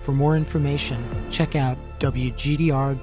F: For more information, check out wgdr.org.